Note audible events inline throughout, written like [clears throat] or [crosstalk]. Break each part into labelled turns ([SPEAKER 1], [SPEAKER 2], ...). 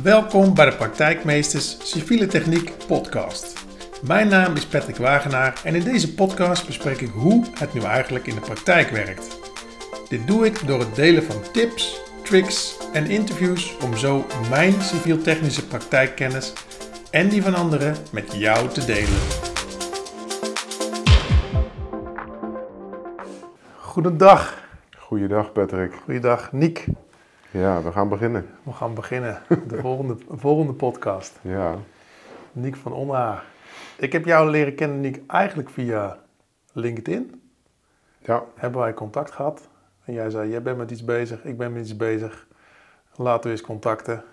[SPEAKER 1] Welkom bij de Praktijkmeesters Civiele Techniek podcast. Mijn naam is Patrick Wagenaar en in deze podcast bespreek ik hoe het nu eigenlijk in de praktijk werkt. Dit doe ik door het delen van tips, tricks en interviews om zo mijn civiel-technische praktijkkennis en die van anderen met jou te delen. Goedendag.
[SPEAKER 2] Goeiedag Patrick.
[SPEAKER 1] Goeiedag Niek.
[SPEAKER 2] Ja, we gaan beginnen.
[SPEAKER 1] We gaan beginnen. De volgende, [laughs] volgende podcast.
[SPEAKER 2] Ja.
[SPEAKER 1] Niek van Onhaar. Ik heb jou leren kennen, Niek, eigenlijk via LinkedIn.
[SPEAKER 2] Ja.
[SPEAKER 1] Hebben wij contact gehad. En jij zei, jij bent met iets bezig, ik ben met iets bezig. Laten we eens contacten.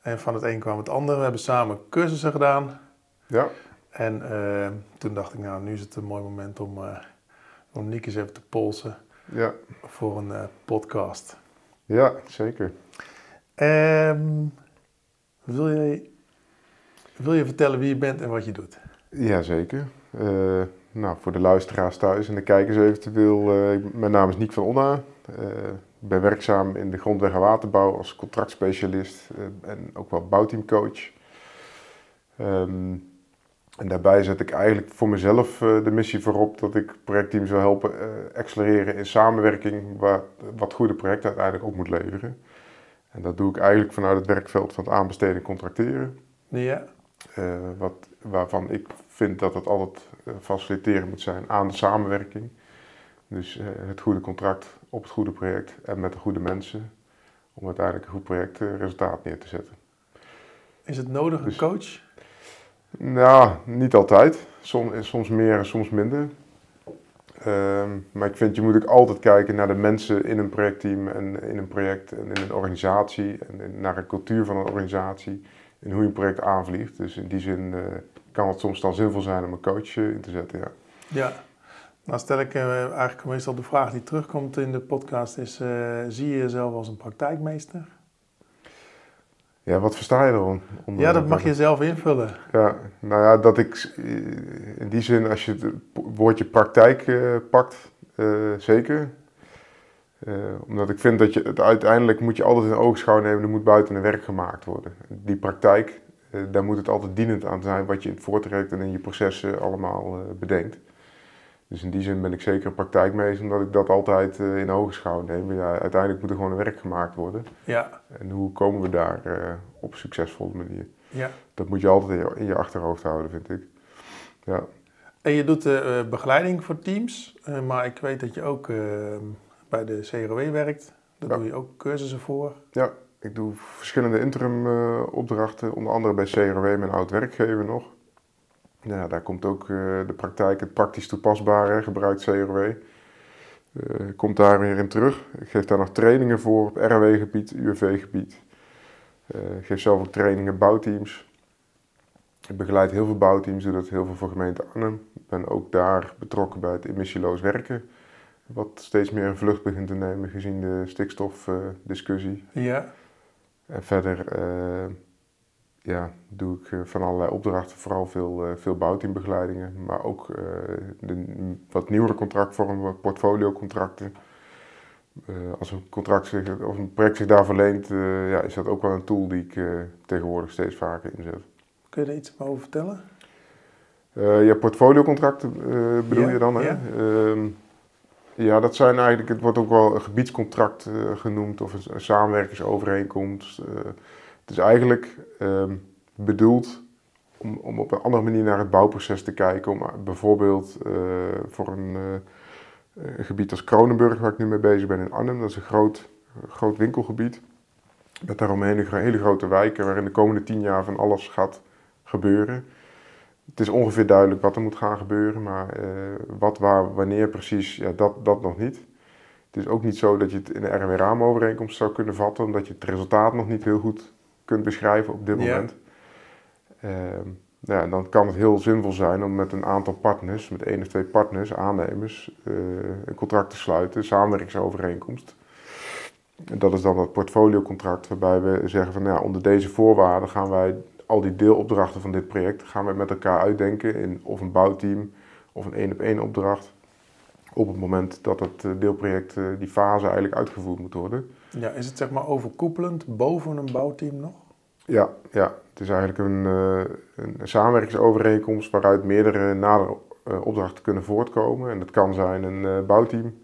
[SPEAKER 1] En van het een kwam het ander. We hebben samen cursussen gedaan.
[SPEAKER 2] Ja.
[SPEAKER 1] En eh, toen dacht ik, nou, nu is het een mooi moment om, uh, om Niek eens even te polsen
[SPEAKER 2] Ja.
[SPEAKER 1] voor een eh, podcast.
[SPEAKER 2] Ja, zeker.
[SPEAKER 1] Ehm, wil, je, wil je vertellen wie je bent en wat je doet?
[SPEAKER 2] Ja, zeker. Eh, nou, voor de luisteraars thuis en de kijkers eventueel. eh, mijn naam is Niek van Onna. Eh, ik ben werkzaam in de grondweg en waterbouw als contractspecialist eh, en ook wel bouwteamcoach. Ehm, en daarbij zet ik eigenlijk voor mezelf eh, de missie voorop dat ik projectteams wil helpen eh, accelereren in samenwerking, waar, wat goede projecten uiteindelijk op moet leveren. En dat doe ik eigenlijk vanuit het werkveld van het aanbesteden en contracteren.
[SPEAKER 1] Ja,
[SPEAKER 2] Eh, wat, waarvan ik vind dat het altijd faciliteren moet zijn aan de samenwerking. Dus het goede contract op het goede project en met de goede mensen. Om uiteindelijk een goed projectresultaat neer te zetten.
[SPEAKER 1] is het nodig een
[SPEAKER 2] Dus-
[SPEAKER 1] coach?
[SPEAKER 2] Nou, niet altijd. Soms, meer en soms minder. Ehm, maar ik vind, je moet ook altijd kijken naar de mensen in een projectteam en in een project en in een organisatie. En naar een cultuur van een organisatie. En hoe je een project aanvliegt. Dus in die zin eh, kan het soms dan zinvol zijn om een coach eh, in te zetten. Ja.
[SPEAKER 1] Ja. Nou stel ik eh, eigenlijk meestal de vraag die terugkomt in de podcast is, zie je jezelf als een praktijkmeester?
[SPEAKER 2] Ja, wat versta je erom? onder-
[SPEAKER 1] Ja, dat mag je zelf invullen.
[SPEAKER 2] Ja, nou ja, dat ik in die zin, als je het woordje praktijk eh, pakt, eh, zeker. Eh, omdat ik vind dat je het uiteindelijk moet je altijd in oogschouw nemen, er moet buiten een werk gemaakt worden. Die praktijk, daar moet het altijd dienend aan zijn wat je in het voortraject en in je processen allemaal bedenkt. Dus in die zin ben ik zeker een praktijkmeester, omdat ik dat altijd eh, in oogschouw neem. Ja, uiteindelijk moet er gewoon een werk gemaakt worden.
[SPEAKER 1] Ja,
[SPEAKER 2] En hoe komen we daar eh, op een succesvolle manier?
[SPEAKER 1] ja.
[SPEAKER 2] Dat moet je altijd in je, achterhoofd houden, vind ik. Ja,
[SPEAKER 1] En je doet eh, begeleiding voor teams, maar ik weet dat je ook bij de CROW werkt. Daar
[SPEAKER 2] Ja.
[SPEAKER 1] doe je ook cursussen voor.
[SPEAKER 2] ja ik doe verschillende interim opdrachten, onder andere bij CRW, mijn oud werkgever nog. Ja, daar komt ook eh, de praktijk, het praktisch toepasbare, gebruikt CRW. eh, komt daar weer in terug. Ik geef daar nog trainingen voor op RW-gebied, UWV-gebied. Eh, ik geef zelf ook trainingen bouwteams. Ik begeleid heel veel bouwteams, doe dat heel veel voor gemeente Arnhem. Ik ben ook daar betrokken bij het emissieloos werken. Wat steeds meer een vlucht begint te nemen gezien de stikstofdiscussie.
[SPEAKER 1] Ja,
[SPEAKER 2] En verder ja, doe ik eh, van allerlei opdrachten, vooral veel, eh, veel bouwteambegeleidingen, maar ook eh, de wat nieuwere contractvormen, portfoliocontracten. Als een contract zich, of een project zich daarvoor leent, ja, is dat ook wel een tool die ik tegenwoordig steeds vaker inzet.
[SPEAKER 1] kun je er iets over vertellen?
[SPEAKER 2] Eh ja, portfoliocontracten bedoel je dan, hè?
[SPEAKER 1] ja.
[SPEAKER 2] Ehm, ja, dat zijn eigenlijk, het wordt ook wel een gebiedscontract genoemd of een, een samenwerkingsovereenkomst. Het is eigenlijk ehm, bedoeld om, om op een andere manier naar het bouwproces te kijken. Om eh, bijvoorbeeld eh, voor een, eh, gebied als Kronenburg, waar ik nu mee bezig ben in Arnhem, dat is een groot, groot winkelgebied. Met daaromheen een hele grote wijken waarin de komende tien jaar van alles gaat gebeuren. Het is ongeveer duidelijk wat er moet gaan gebeuren, maar wat, waar, wanneer precies, ja, dat, dat nog niet. Het is ook niet zo dat je het in de RW-raamovereenkomst zou kunnen vatten, omdat je het resultaat nog niet heel goed kunt beschrijven op dit moment. Ehm, nou ja, dan kan het heel zinvol zijn om met een aantal partners, met één of twee partners, aannemers, eh, een contract te sluiten, een samenwerkingsovereenkomst. En dat is dan dat portfoliocontract waarbij we zeggen van nou ja, onder deze voorwaarden gaan wij al die deelopdrachten van dit project gaan we met elkaar uitdenken in of een bouwteam of een één op één opdracht. Op het moment dat het eh, deelproject, eh, die fase eigenlijk uitgevoerd moet worden.
[SPEAKER 1] Ja, is het zeg maar overkoepelend boven een bouwteam nog?
[SPEAKER 2] Ja, ja, het is eigenlijk een, uh, een samenwerkingsovereenkomst waaruit meerdere nadere opdrachten kunnen voortkomen. En dat kan zijn een bouwteam,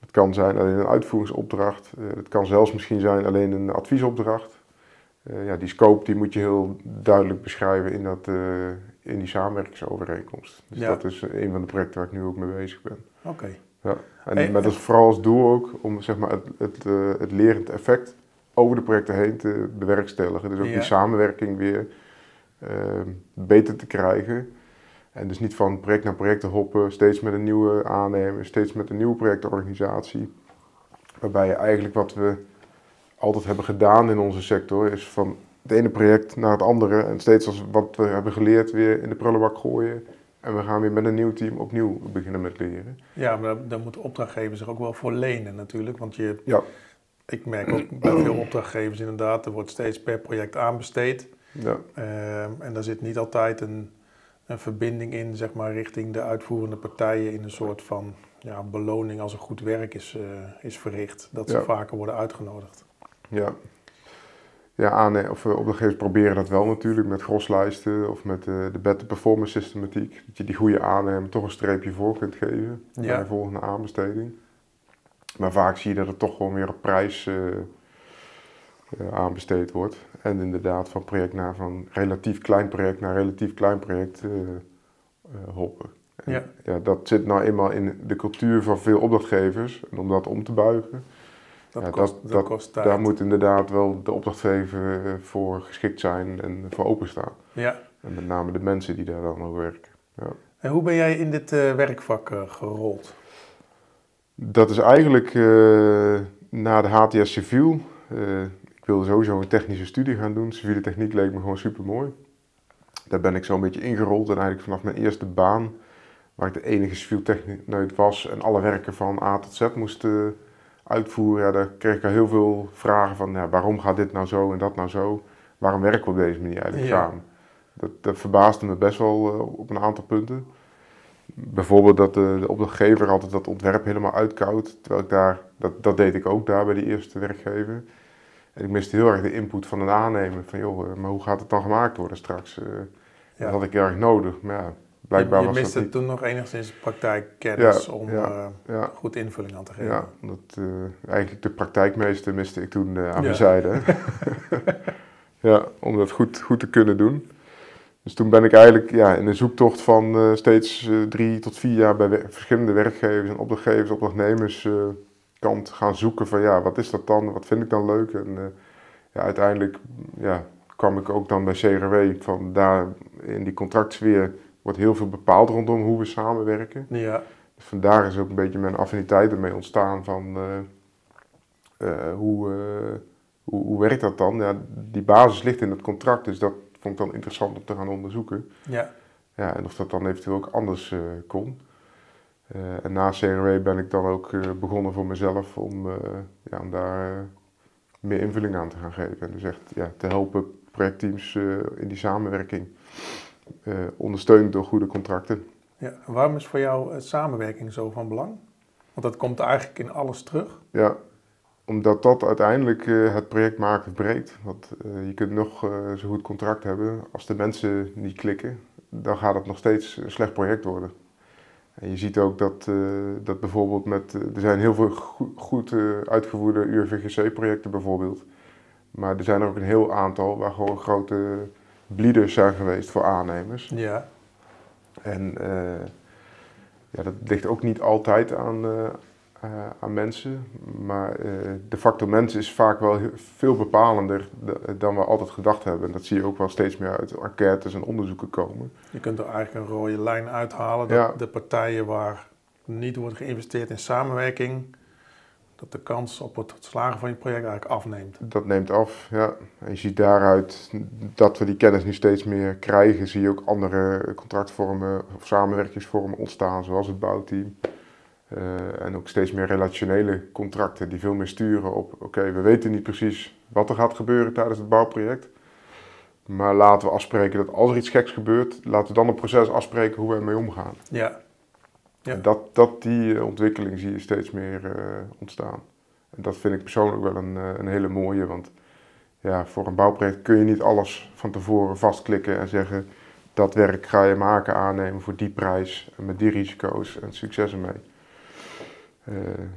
[SPEAKER 2] het kan zijn alleen een uitvoeringsopdracht, het kan zelfs misschien zijn alleen een adviesopdracht. ja, die scope die moet je heel duidelijk beschrijven in, dat, in die samenwerkingsovereenkomst. Dus dat is een van de projecten waar ik nu ook mee bezig ben.
[SPEAKER 1] Oké.
[SPEAKER 2] Ja. En hey, met als vooral als doel ook om zeg maar, het, het, uh, het lerend effect over de projecten heen te bewerkstelligen. Dus ook die samenwerking weer uh, beter te krijgen. En dus niet van project naar project te hoppen, steeds met een nieuwe aannemer, steeds met een nieuwe projectorganisatie. Waarbij je eigenlijk wat we altijd hebben gedaan in onze sector, is van het ene project naar het andere. En steeds als wat we hebben geleerd weer in de prullenbak gooien. En we gaan weer met een nieuw team opnieuw beginnen met leren.
[SPEAKER 1] Ja, maar daar moet de opdrachtgever zich ook wel voor lenen natuurlijk. Want je, ja. ik merk ook [clears throat] bij veel opdrachtgevers inderdaad, er wordt steeds per project aanbesteed. Ja. Ehm, en daar zit niet altijd een, een verbinding in, zeg maar, richting de uitvoerende partijen in een soort van ja, beloning als er goed werk is, uh, is verricht. Dat ze vaker worden uitgenodigd.
[SPEAKER 2] Ja, ja, aan, of opdrachtgevers proberen dat wel natuurlijk met groslijsten of met de, de better performance systematiek. Dat je die goede aannemer toch een streepje voor kunt geven ja. bij de volgende aanbesteding. Maar vaak zie je dat het toch gewoon weer op prijs uh, aanbesteed wordt. En inderdaad van project naar van relatief klein project naar relatief klein project uh, hoppen. ja. ja. dat zit nou eenmaal in de cultuur van veel opdrachtgevers. En om dat om te buigen,
[SPEAKER 1] dat, ja, kost, dat, kost tijd.
[SPEAKER 2] Daar moet inderdaad wel de opdrachtgever eh, voor geschikt zijn en voor openstaan.
[SPEAKER 1] Ja.
[SPEAKER 2] En met name de mensen die daar dan ook werken. Ja.
[SPEAKER 1] En hoe ben jij in dit uh, werkvak uh, gerold?
[SPEAKER 2] Dat is eigenlijk uh, na de HTS Civiel. ik wilde sowieso een technische studie gaan doen. Civiele techniek leek me gewoon super mooi. Daar ben ik zo een beetje ingerold en eigenlijk vanaf mijn eerste baan, waar ik de enige civiel techneut was en alle werken van A tot Z moest uitvoeren, ja, daar kreeg ik al heel veel vragen van ja, waarom gaat dit nou zo en dat nou zo? Waarom werken we op deze manier eigenlijk samen? Dat, dat verbaasde me best wel uh, op een aantal punten. Bijvoorbeeld dat de, de, opdrachtgever altijd dat ontwerp helemaal uitkoudt, terwijl ik daar, dat, dat deed ik ook daar bij die eerste werkgever. En ik miste heel erg de input van een aannemer, van joh, eh, maar hoe gaat het dan gemaakt worden straks? Uh, ja. Dat had ik erg nodig, maar ja,
[SPEAKER 1] Blijkbaar je, miste toen nog enigszins praktijkkennis om uh, goed invulling aan te geven.
[SPEAKER 2] Ja, omdat, uh, eigenlijk de praktijkmeester miste ik toen uh, aan mijn zijde. [laughs] ja, om dat goed, goed te kunnen doen. Dus toen ben ik eigenlijk ja, in een zoektocht van steeds drie tot vier jaar bij verschillende werkgevers en opdrachtgevers, opdrachtnemers kant gaan zoeken van ja, wat is dat dan, wat vind ik dan leuk. En ja, uiteindelijk ja, kwam ik ook dan bij CRW van daar in die contractsfeer wordt heel veel bepaald rondom hoe we samenwerken.
[SPEAKER 1] Ja.
[SPEAKER 2] Dus vandaar is ook een beetje mijn affiniteit ermee ontstaan van uh, uh, hoe, uh, hoe, hoe, werkt dat dan? Ja, die basis ligt in het contract, dus dat vond ik dan interessant om te gaan onderzoeken.
[SPEAKER 1] Ja.
[SPEAKER 2] Ja, en of dat dan eventueel ook anders kon. en na CRW ben ik dan ook begonnen voor mezelf om, ja, om daar meer invulling aan te gaan geven. En dus echt ja, te helpen projectteams in die samenwerking ondersteund door goede contracten.
[SPEAKER 1] Ja, waarom is voor jou samenwerking zo van belang? Want dat komt eigenlijk in alles terug.
[SPEAKER 2] Ja, omdat dat uiteindelijk uh, het project maakt het breekt. Want je kunt nog zo goed contract hebben, als de mensen niet klikken, dan gaat het nog steeds een slecht project worden. En je ziet ook dat, dat bijvoorbeeld met, er zijn heel veel goed, goed uitgevoerde URVGC-projecten bijvoorbeeld. Maar er zijn er ook een heel aantal waar gewoon grote bleeders zijn geweest voor aannemers.
[SPEAKER 1] Ja.
[SPEAKER 2] En uh, ja, dat ligt ook niet altijd aan, uh, uh, aan mensen, maar de factor mens is vaak wel veel bepalender dan we altijd gedacht hebben. En dat zie je ook wel steeds meer uit enquêtes en onderzoeken komen.
[SPEAKER 1] Je kunt er eigenlijk een rode lijn uithalen dat ja. de partijen waar niet wordt geïnvesteerd in samenwerking, dat de kans op het slagen van je project eigenlijk afneemt.
[SPEAKER 2] Dat neemt af, ja. En je ziet daaruit dat we die kennis nu steeds meer krijgen, zie je ook andere contractvormen of samenwerkingsvormen ontstaan, zoals het bouwteam. Uh, en ook steeds meer relationele contracten die veel meer sturen op, oké, we weten niet precies wat er gaat gebeuren tijdens het bouwproject. Maar laten we afspreken dat als er iets geks gebeurt, laten we dan een proces afspreken hoe we ermee omgaan.
[SPEAKER 1] Ja,
[SPEAKER 2] ja. dat, dat, die eh, ontwikkeling zie je steeds meer uh, ontstaan. En dat vind ik persoonlijk wel een, uh, een hele mooie, want ja, voor een bouwproject kun je niet alles van tevoren vastklikken en zeggen dat werk ga je maken, aannemen voor die prijs en met die risico's en succes ermee.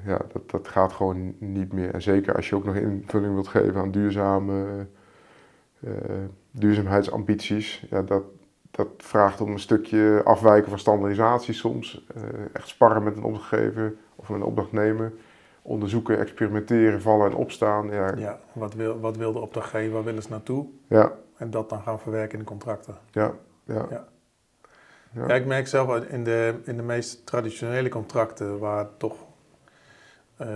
[SPEAKER 2] Ja, dat, dat gaat gewoon niet meer. En zeker als je ook nog invulling wilt geven aan duurzame duurzaamheidsambities, ja, dat, dat vraagt om een stukje afwijken van standaardisatie soms. Uh, echt sparren met een opdrachtgever of met een opdrachtnemer onderzoeken, experimenteren, vallen en opstaan. Ja,
[SPEAKER 1] ja wat, wil, wat wil de opdrachtgever, waar willen ze naartoe?
[SPEAKER 2] Ja.
[SPEAKER 1] En dat dan gaan verwerken in de contracten.
[SPEAKER 2] Ja, ja.
[SPEAKER 1] ja. ja. ik merk zelf in de, in de meest traditionele contracten waar toch uh,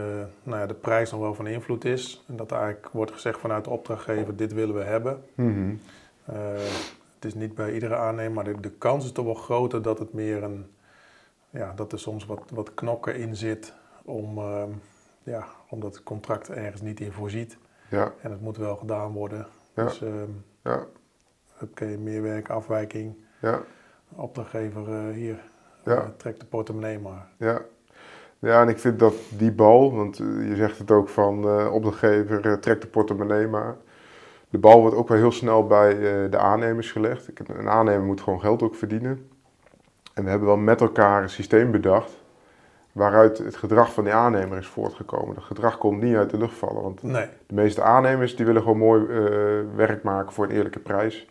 [SPEAKER 1] nou ja, de prijs nog wel van invloed is. En dat eigenlijk wordt gezegd vanuit de opdrachtgever, dit willen we hebben.
[SPEAKER 2] Mm
[SPEAKER 1] uh, is niet bij iedere aannemer, maar de, de kans is toch wel groter dat het meer een... Ja, dat er soms wat, wat knokken in zit om... Uh, ja, omdat het contract ergens niet in voorziet.
[SPEAKER 2] Ja.
[SPEAKER 1] En het moet wel gedaan worden.
[SPEAKER 2] Ja.
[SPEAKER 1] Dus um,
[SPEAKER 2] ja.
[SPEAKER 1] je meerwerk, afwijking.
[SPEAKER 2] Ja.
[SPEAKER 1] Opdrachtgever uh, hier,
[SPEAKER 2] ja.
[SPEAKER 1] uh, trek de portemonnee maar.
[SPEAKER 2] Ja. ja, en ik vind dat die bal, want uh, je zegt het ook van opdrachtgever, trek de portemonnee maar. De bal wordt ook wel heel snel bij de aannemers gelegd. Ik heb, een aannemer moet gewoon geld ook verdienen. En we hebben wel met elkaar een systeem bedacht waaruit het gedrag van die aannemer is voortgekomen. Dat gedrag komt niet uit de lucht vallen. Want
[SPEAKER 1] nee.
[SPEAKER 2] de meeste aannemers die willen gewoon mooi uh, werk maken voor een eerlijke prijs.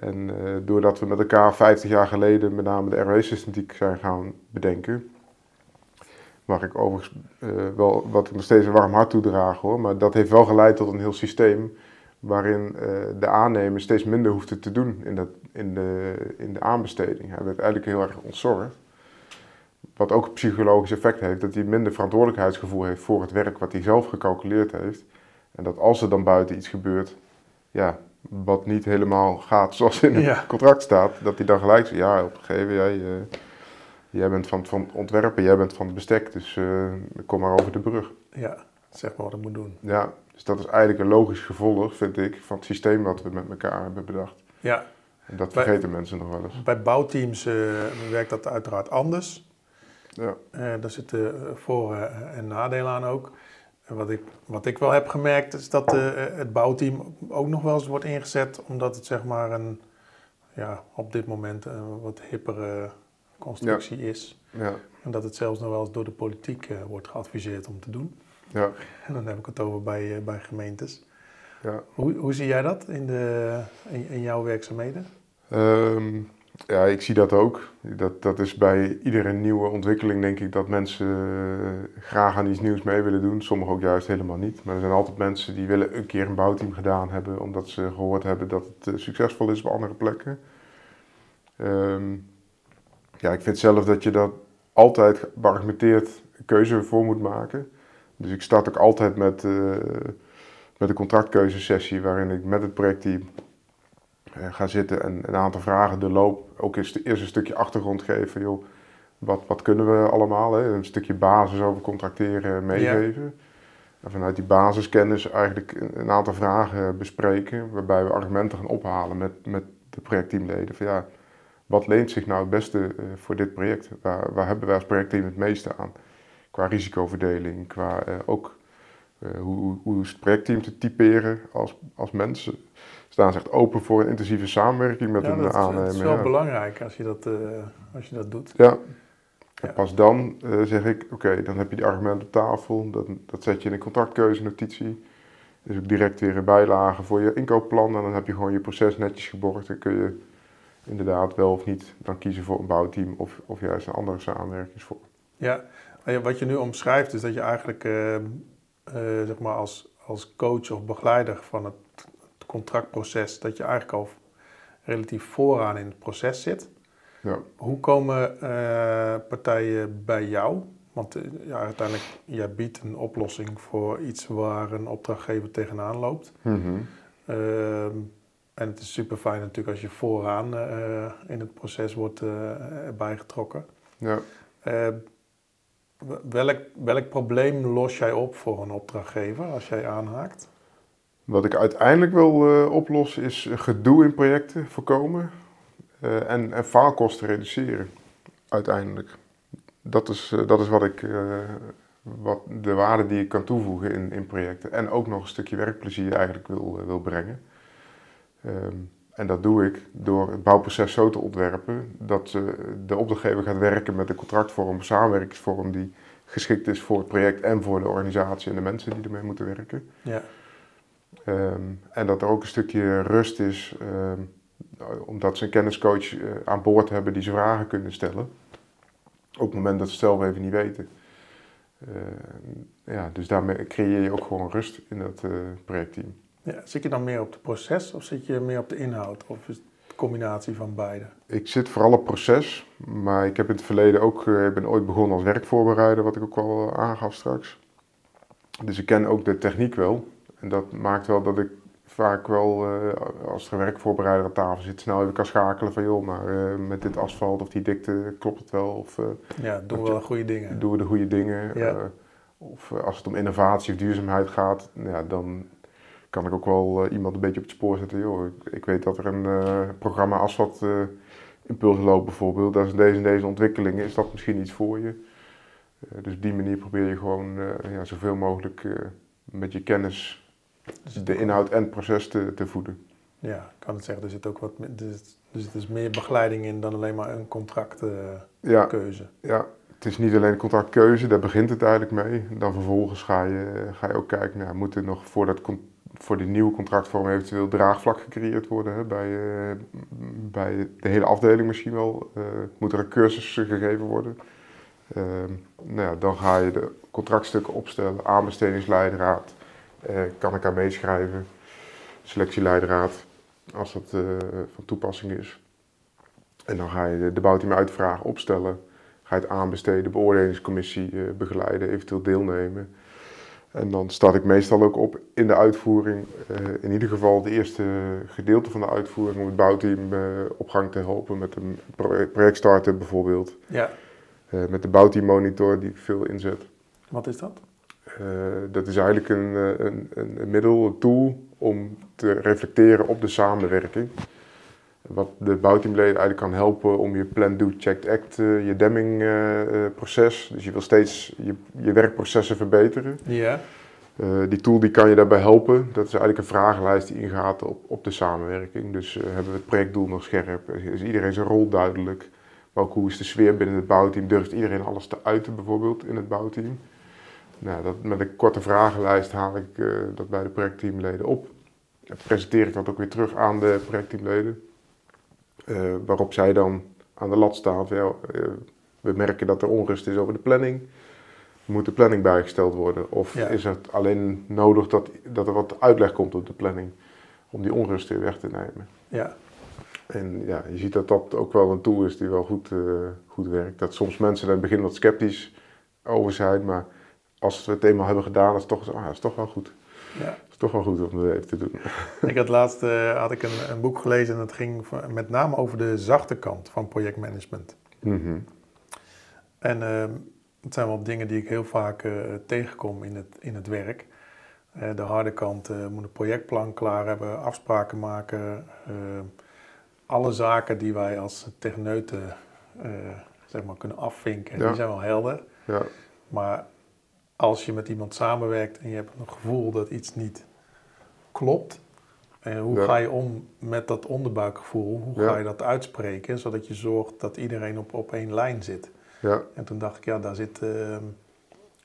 [SPEAKER 2] En uh, doordat we met elkaar 50 jaar geleden met name de RW-systematiek zijn gaan bedenken. Waar ik overigens uh, wel wat ik nog steeds een warm hart toedraag hoor. Maar dat heeft wel geleid tot een heel systeem waarin de aannemer steeds minder hoefde te doen in, dat, in, de, in de aanbesteding. Hij werd eigenlijk heel erg ontzorgd. Wat ook een psychologisch effect heeft, dat hij minder verantwoordelijkheidsgevoel heeft voor het werk wat hij zelf gecalculeerd heeft. En dat als er dan buiten iets gebeurt, ja, wat niet helemaal gaat zoals in het
[SPEAKER 1] Ja.
[SPEAKER 2] contract staat, dat hij dan gelijk zegt, ja, opgegeven, jij, eh, jij bent van het, van het ontwerpen, jij bent van het bestek, dus eh, kom maar over de brug.
[SPEAKER 1] Ja, zeg maar wat ik moet doen.
[SPEAKER 2] Ja, dus dat is eigenlijk een logisch gevolg, vind ik, van het systeem wat we met elkaar hebben bedacht.
[SPEAKER 1] Ja,
[SPEAKER 2] En dat
[SPEAKER 1] Bij-
[SPEAKER 2] vergeten mensen nog wel eens.
[SPEAKER 1] bij bouwteams eh, werkt dat uiteraard anders.
[SPEAKER 2] Ja,
[SPEAKER 1] Eh, daar zitten eh, voor- en nadelen aan ook. En wat, ik, wat ik wel heb gemerkt is dat het bouwteam ook nog wel eens wordt ingezet, omdat het zeg maar een, ja, op dit moment een wat hippere constructie is.
[SPEAKER 2] ja,
[SPEAKER 1] En dat het zelfs nog wel eens door de politiek wordt geadviseerd om te doen.
[SPEAKER 2] Ja,
[SPEAKER 1] En dan heb ik het over bij, eh, bij gemeentes.
[SPEAKER 2] ja.
[SPEAKER 1] Hoe, hoe zie jij dat in, de, in, in jouw werkzaamheden?
[SPEAKER 2] Ehm, ja, ik zie dat ook. Dat, dat is bij iedere nieuwe ontwikkeling denk ik dat mensen eh, graag aan iets nieuws mee willen doen. Sommigen ook juist helemaal niet. Maar er zijn altijd mensen die willen een keer een bouwteam gedaan hebben, omdat ze gehoord hebben dat het eh, succesvol is op andere plekken. Ehm, ja, ik vind zelf dat je dat altijd beargumenteerd een keuze voor moet maken. Dus ik start ook altijd met, eh, met een contractkeuzesessie waarin ik met het projectteam eh, ga zitten en een aantal vragen de loop ook eens eerst een stukje achtergrond geven. Joh, wat, wat kunnen we allemaal? Hè? Een stukje basis over contracteren meegeven. En vanuit die basiskennis eigenlijk een, een aantal vragen bespreken, waarbij we argumenten gaan ophalen met, met de projectteamleden. Van ja, wat leent zich nou het beste eh, voor dit project? Waar, waar hebben wij als projectteam het meeste aan? Qua risicoverdeling, qua eh, ook eh, hoe, hoe is het projectteam te typeren als, als mensen? Staan ze echt open voor een intensieve samenwerking met
[SPEAKER 1] ja,
[SPEAKER 2] een
[SPEAKER 1] dat is,
[SPEAKER 2] aannemer?
[SPEAKER 1] dat is wel
[SPEAKER 2] ja.
[SPEAKER 1] belangrijk als je dat, eh, als je dat doet.
[SPEAKER 2] Ja. En
[SPEAKER 1] Ja.
[SPEAKER 2] pas dan zeg ik, oké, dan heb je die argumenten op tafel. Dat, dat zet je in een contractkeuzenotitie. Dus ook direct weer een bijlage voor je inkoopplan. En dan heb je gewoon je proces netjes geborgd. Dan kun je inderdaad wel of niet dan kiezen voor een bouwteam of, of juist een andere samenwerkingsvorm.
[SPEAKER 1] Ja, ja, wat je nu omschrijft is dat je eigenlijk eh, eh, zeg maar als, als coach of begeleider van het, het contractproces, dat je eigenlijk al relatief vooraan in het proces zit.
[SPEAKER 2] Ja.
[SPEAKER 1] Hoe komen eh, partijen bij jou? Want eh, ja, uiteindelijk, jij biedt een oplossing voor iets waar een opdrachtgever tegenaan loopt.
[SPEAKER 2] Mhm.
[SPEAKER 1] Ehm, en het is super fijn natuurlijk als je vooraan in het proces wordt eh, erbij getrokken.
[SPEAKER 2] ja.
[SPEAKER 1] Welk, welk probleem los jij op voor een opdrachtgever als jij aanhaakt?
[SPEAKER 2] Wat ik uiteindelijk wil eh, oplossen is gedoe in projecten voorkomen eh, en, en faalkosten reduceren. Uiteindelijk. Dat is, eh, dat is wat ik, wat de waarde die ik kan toevoegen in, in projecten. En ook nog een stukje werkplezier eigenlijk wil, wil brengen. Ehm, en dat doe ik door het bouwproces zo te ontwerpen dat de opdrachtgever gaat werken met een contractvorm, een samenwerkingsvorm die geschikt is voor het project en voor de organisatie en de mensen die ermee moeten werken. Ja. Ehm, en dat er ook een stukje rust is, ehm, omdat ze een kenniscoach uh, aan boord hebben die ze vragen kunnen stellen. Op het moment dat ze het zelf even niet weten. Ehm, ja, dus daarmee creëer je ook gewoon rust in dat uh, projectteam.
[SPEAKER 1] Ja, zit je dan meer op het proces of zit je meer op de inhoud? Of is het een combinatie van beide?
[SPEAKER 2] Ik zit vooral op proces, maar ik heb in het verleden ook, uh, ik ben ooit begonnen als werkvoorbereider, wat ik ook al aangaf straks. Dus ik ken ook de techniek wel. En dat maakt wel dat ik vaak wel, uh, als er een werkvoorbereider aan tafel zit, snel even kan schakelen van joh, maar met dit asfalt of die dikte klopt het wel. Of,
[SPEAKER 1] ja, doen we wel goede dingen.
[SPEAKER 2] Doen we de goede dingen. Ja. of als het om innovatie of duurzaamheid gaat, ja, dan kan ik ook wel iemand een beetje op het spoor zetten. Joh, ik, ik weet dat er een programma asfalt impuls loopt bijvoorbeeld. Dat is deze en deze ontwikkelingen, is dat misschien iets voor je? dus op die manier probeer je gewoon ja, zoveel mogelijk met je kennis dus de inhoud en het proces te, te voeden.
[SPEAKER 1] Ja, ik kan het zeggen. Er zit ook wat dus, dus het is meer begeleiding in dan alleen maar een contractkeuze.
[SPEAKER 2] ja, ja, het is niet alleen contractkeuze, daar begint het eigenlijk mee. Dan vervolgens ga je, ga je ook kijken, nou, moet er nog voor, dat, voor die nieuwe contractvorm eventueel draagvlak gecreëerd worden hè? Bij, uh, bij de hele afdeling misschien wel. Uh, moet er een cursus gegeven worden. Uh, nou ja, dan ga je de contractstukken opstellen, aanbestedingsleidraad uh, kan ik aan meeschrijven. Selectieleidraad, als dat van toepassing is. En dan ga je de, de bouwteam uitvragen, opstellen. Ga je het aanbesteden, beoordelingscommissie begeleiden, eventueel deelnemen. En dan start ik meestal ook op in de uitvoering. in ieder geval de eerste gedeelte van de uitvoering om het bouwteam op gang te helpen met een project starten bijvoorbeeld. Ja. met de bouwteammonitor die ik veel inzet.
[SPEAKER 1] Wat is dat?
[SPEAKER 2] Uh, dat is eigenlijk een, eh, een, een, middel, een tool om te reflecteren op de samenwerking. Wat de bouwteamleden eigenlijk kan helpen om je plan, do, check, act, uh, je Deming proces. Dus je wil steeds je, je werkprocessen verbeteren. Ja. die tool die kan je daarbij helpen. Dat is eigenlijk een vragenlijst die ingaat op, op de samenwerking. Dus hebben we het projectdoel nog scherp? Is iedereen zijn rol duidelijk? Maar ook hoe is de sfeer binnen het bouwteam? Durft iedereen alles te uiten bijvoorbeeld in het bouwteam? Nou, dat, met een korte vragenlijst haal ik dat bij de projectteamleden op. En presenteer ik dat ook weer terug aan de projectteamleden. Uh, waarop zij dan aan de lat staan. Ja, uh, we merken dat er onrust is over de planning. Moet de planning bijgesteld worden? Of is het alleen nodig dat, dat er wat uitleg komt op de planning? Om die onrust weer weg te nemen. Ja. En ja, je ziet dat dat ook wel een tool is die wel goed, goed werkt. Dat soms mensen in het begin wat sceptisch over zijn, maar als we het eenmaal hebben gedaan, is het toch, ah, is toch wel goed. Ja. Toch wel goed om het even te doen. [laughs]
[SPEAKER 1] Ik had laatst uh, had ik een, een, boek gelezen en dat ging met name over de zachte kant van projectmanagement. Mm En uh, het zijn wel dingen die ik heel vaak uh, tegenkom in het, in het werk. Uh, de harde kant moet een projectplan klaar hebben, afspraken maken. alle zaken die wij als techneuten zeg maar, kunnen afvinken, die zijn wel helder. Ja. Maar als je met iemand samenwerkt en je hebt een gevoel dat iets niet klopt, en hoe ga je om met dat onderbuikgevoel? Hoe ga je dat uitspreken, zodat je zorgt dat iedereen op, op één lijn zit? Ja. En toen dacht ik, ja, daar zit, uh,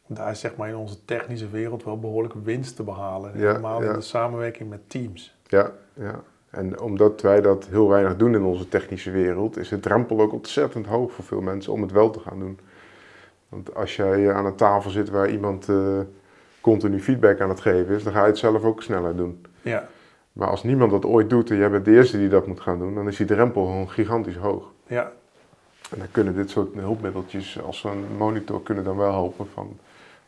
[SPEAKER 1] daar is zeg maar in onze technische wereld wel behoorlijk winst te behalen. Helemaal in de samenwerking met teams.
[SPEAKER 2] Ja, ja. En omdat wij dat heel weinig doen in onze technische wereld, is het drempel ook ontzettend hoog voor veel mensen om het wel te gaan doen. Want als jij aan een tafel zit waar iemand uh, continu feedback aan het geven is, dan ga je het zelf ook sneller doen. Ja. Maar als niemand dat ooit doet en jij bent de eerste die dat moet gaan doen, dan is die drempel gewoon gigantisch hoog. Ja. En dan kunnen dit soort hulpmiddeltjes als een monitor kunnen dan wel helpen van,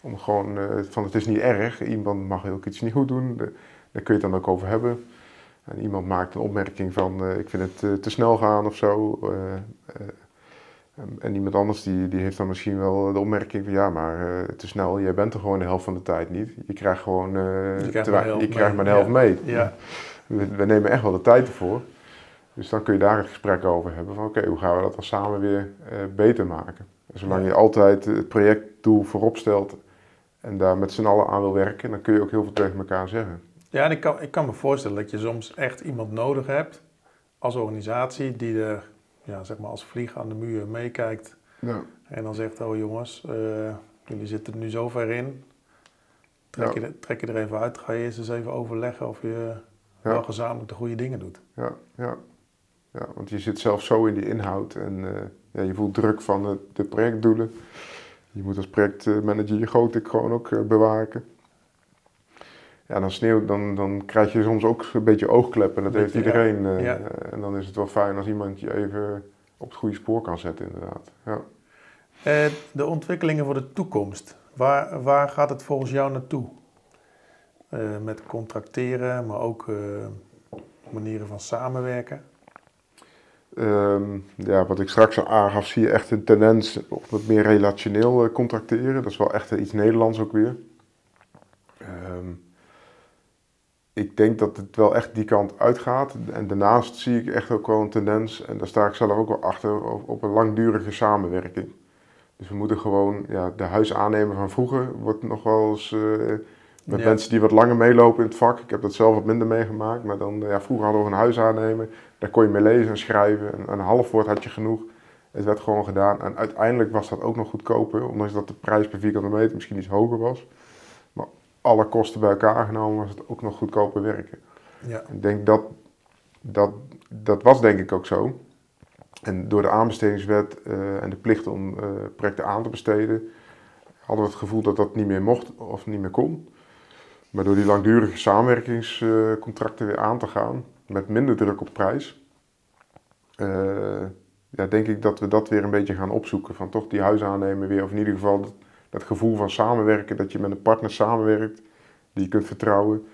[SPEAKER 2] om gewoon uh, van het is niet erg, iemand mag ook iets niet goed doen, daar kun je het dan ook over hebben. En iemand maakt een opmerking van uh, ik vind het te snel gaan of zo. En iemand anders die, die heeft dan misschien wel de opmerking van ja, maar uh, te snel, jij bent er gewoon de helft van de tijd niet. Je krijgt gewoon uh, je krijgt, maar, je krijgt maar de helft mee. Ja. We, we, nemen echt wel de tijd ervoor. Dus dan kun je daar het gesprek over hebben van oké, hoe gaan we dat dan samen weer uh, beter maken. En zolang je altijd het projectdoel voorop stelt en daar met z'n allen aan wil werken, dan kun je ook heel veel tegen elkaar zeggen.
[SPEAKER 1] Ja, en ik kan, ik kan me voorstellen dat je soms echt iemand nodig hebt als organisatie die er ja, zeg maar als vlieg aan de muur meekijkt.
[SPEAKER 2] Ja.
[SPEAKER 1] En dan zegt, oh jongens, eh, jullie zitten er nu zo ver in. Trek,
[SPEAKER 2] Ja.
[SPEAKER 1] je, er- trek je er even uit. Ga je eerst eens even overleggen of je
[SPEAKER 2] Ja.
[SPEAKER 1] wel gezamenlijk de goede dingen doet.
[SPEAKER 2] Ja, ja. ja, want je zit zelf zo in die inhoud en eh, ja, je voelt druk van de, de projectdoelen. Je moet als projectmanager je gotik gewoon ook eh, bewaken. Ja, dan sneeuwt, dan, dan krijg je soms ook een beetje oogkleppen. Dat heeft
[SPEAKER 1] Beetje,
[SPEAKER 2] iedereen. eh,
[SPEAKER 1] Ja.
[SPEAKER 2] En dan is het wel fijn als iemand je even op het goede spoor kan zetten, inderdaad. Ja.
[SPEAKER 1] Eh, de ontwikkelingen voor de toekomst. Waar, waar gaat het volgens jou naartoe? Eh, met contracteren, maar ook eh, manieren van samenwerken.
[SPEAKER 2] Ehm, ja, wat ik straks al aangaf, zie je echt een tendens op wat meer relationeel contracteren. Dat is wel echt iets Nederlands ook weer. Ik denk dat het wel echt die kant uitgaat. En daarnaast zie ik echt ook wel een tendens, en daar sta ik zelf ook wel achter, op, op een langdurige samenwerking. Dus we moeten gewoon, ja, de huisaannemer van vroeger wordt nog wel eens eh, met
[SPEAKER 1] Ja.
[SPEAKER 2] mensen die wat langer meelopen in het vak. Ik heb dat zelf wat minder meegemaakt, maar dan, ja, vroeger hadden we een huisaannemer. Daar kon je mee lezen en schrijven. En een half woord had je genoeg. Het werd gewoon gedaan. En uiteindelijk was dat ook nog goedkoper, ondanks dat de prijs per vierkante meter misschien iets hoger was. Alle kosten bij elkaar genomen was het ook nog goedkoper werken.
[SPEAKER 1] Ja,
[SPEAKER 2] Ik denk dat, dat, dat was denk ik ook zo. En door de aanbestedingswet eh, en de plicht om eh, projecten aan te besteden, hadden we het gevoel dat dat niet meer mocht of niet meer kon. Maar door die langdurige samenwerkingscontracten weer aan te gaan, met minder druk op prijs, eh, ja, denk ik dat we dat weer een beetje gaan opzoeken. Van toch die huis aannemen weer, of in ieder geval dat, gevoel van samenwerken, dat je met een partner samenwerkt die je kunt vertrouwen.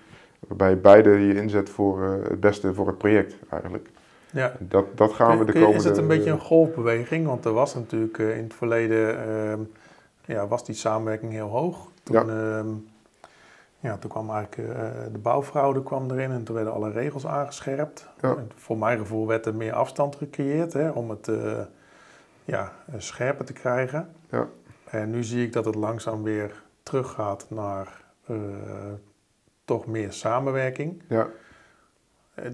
[SPEAKER 2] Waarbij beide je inzet voor eh, het beste voor het project eigenlijk.
[SPEAKER 1] ja.
[SPEAKER 2] Dat, dat gaan we de komende...
[SPEAKER 1] Is het een beetje een golfbeweging? Want er was natuurlijk eh, in het verleden ehm, ja, was die samenwerking heel hoog. Toen, ja. ja, toen kwam eigenlijk eh, de bouwfraude kwam erin en toen werden alle regels aangescherpt.
[SPEAKER 2] Ja.
[SPEAKER 1] Voor mijn gevoel werd er meer afstand gecreëerd hè, om het ja, scherper te krijgen.
[SPEAKER 2] Ja.
[SPEAKER 1] En nu zie ik dat het langzaam weer teruggaat naar eh, toch meer samenwerking.
[SPEAKER 2] Ja,
[SPEAKER 1] Eh,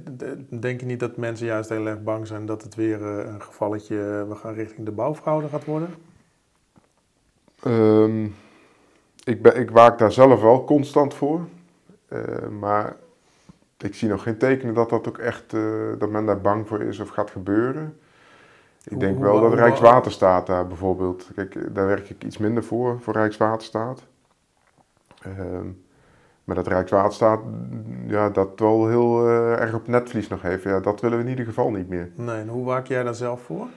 [SPEAKER 1] Denk je niet dat mensen juist heel erg bang zijn dat het weer eh, een gevalletje, we gaan richting de bouwfraude gaat worden?
[SPEAKER 2] Ehm, ik, ben, ik waak daar zelf wel constant voor. Maar ik zie nog geen tekenen dat dat ook echt, dat men daar bang voor is of gaat gebeuren. Ik denk
[SPEAKER 1] hoe-
[SPEAKER 2] wel dat Rijkswaterstaat daar bijvoorbeeld, kijk, daar werk ik iets minder voor, voor Rijkswaterstaat. Ehm, maar dat Rijkswaterstaat, ja, dat wel heel eh, erg op netvlies nog heeft, ja, dat willen we in ieder geval niet meer.
[SPEAKER 1] Nee, en hoe waak jij daar zelf voor?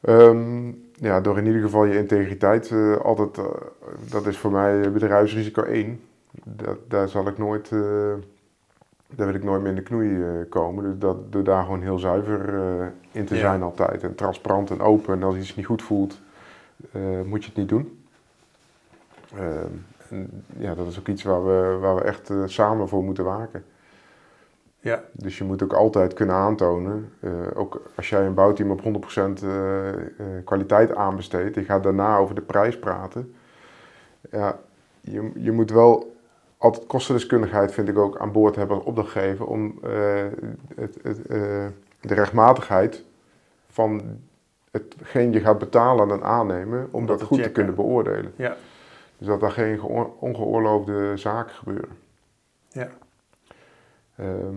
[SPEAKER 2] Ehm, ja, door in ieder geval je integriteit eh, altijd, eh, dat is voor mij bedrijfsrisico 1. Dat, daar zal ik nooit, daar wil ik nooit meer in de knoei eh, komen. Dus dat, door daar gewoon heel zuiver eh, in te
[SPEAKER 1] Ja.
[SPEAKER 2] zijn altijd. En transparant en open. En als iets niet goed voelt, eh, moet je het niet doen. Ehm, en ja, dat is ook iets waar we, waar we echt samen voor moeten waken.
[SPEAKER 1] Ja,
[SPEAKER 2] Dus je moet ook altijd kunnen aantonen, ook als jij een bouwteam op 100% eh, eh, kwaliteit aanbesteedt, je gaat daarna over de prijs praten. Ja, je, je moet wel altijd kostendeskundigheid, vind ik ook, aan boord hebben als opdrachtgever om eh, het, het, eh, de rechtmatigheid van hetgeen je gaat betalen en aannemen, om
[SPEAKER 1] Om
[SPEAKER 2] dat goed te kunnen beoordelen.
[SPEAKER 1] ja,
[SPEAKER 2] Dus dat daar geen geoor- ongeoorloofde zaken gebeuren.
[SPEAKER 1] ja.
[SPEAKER 2] Ehm,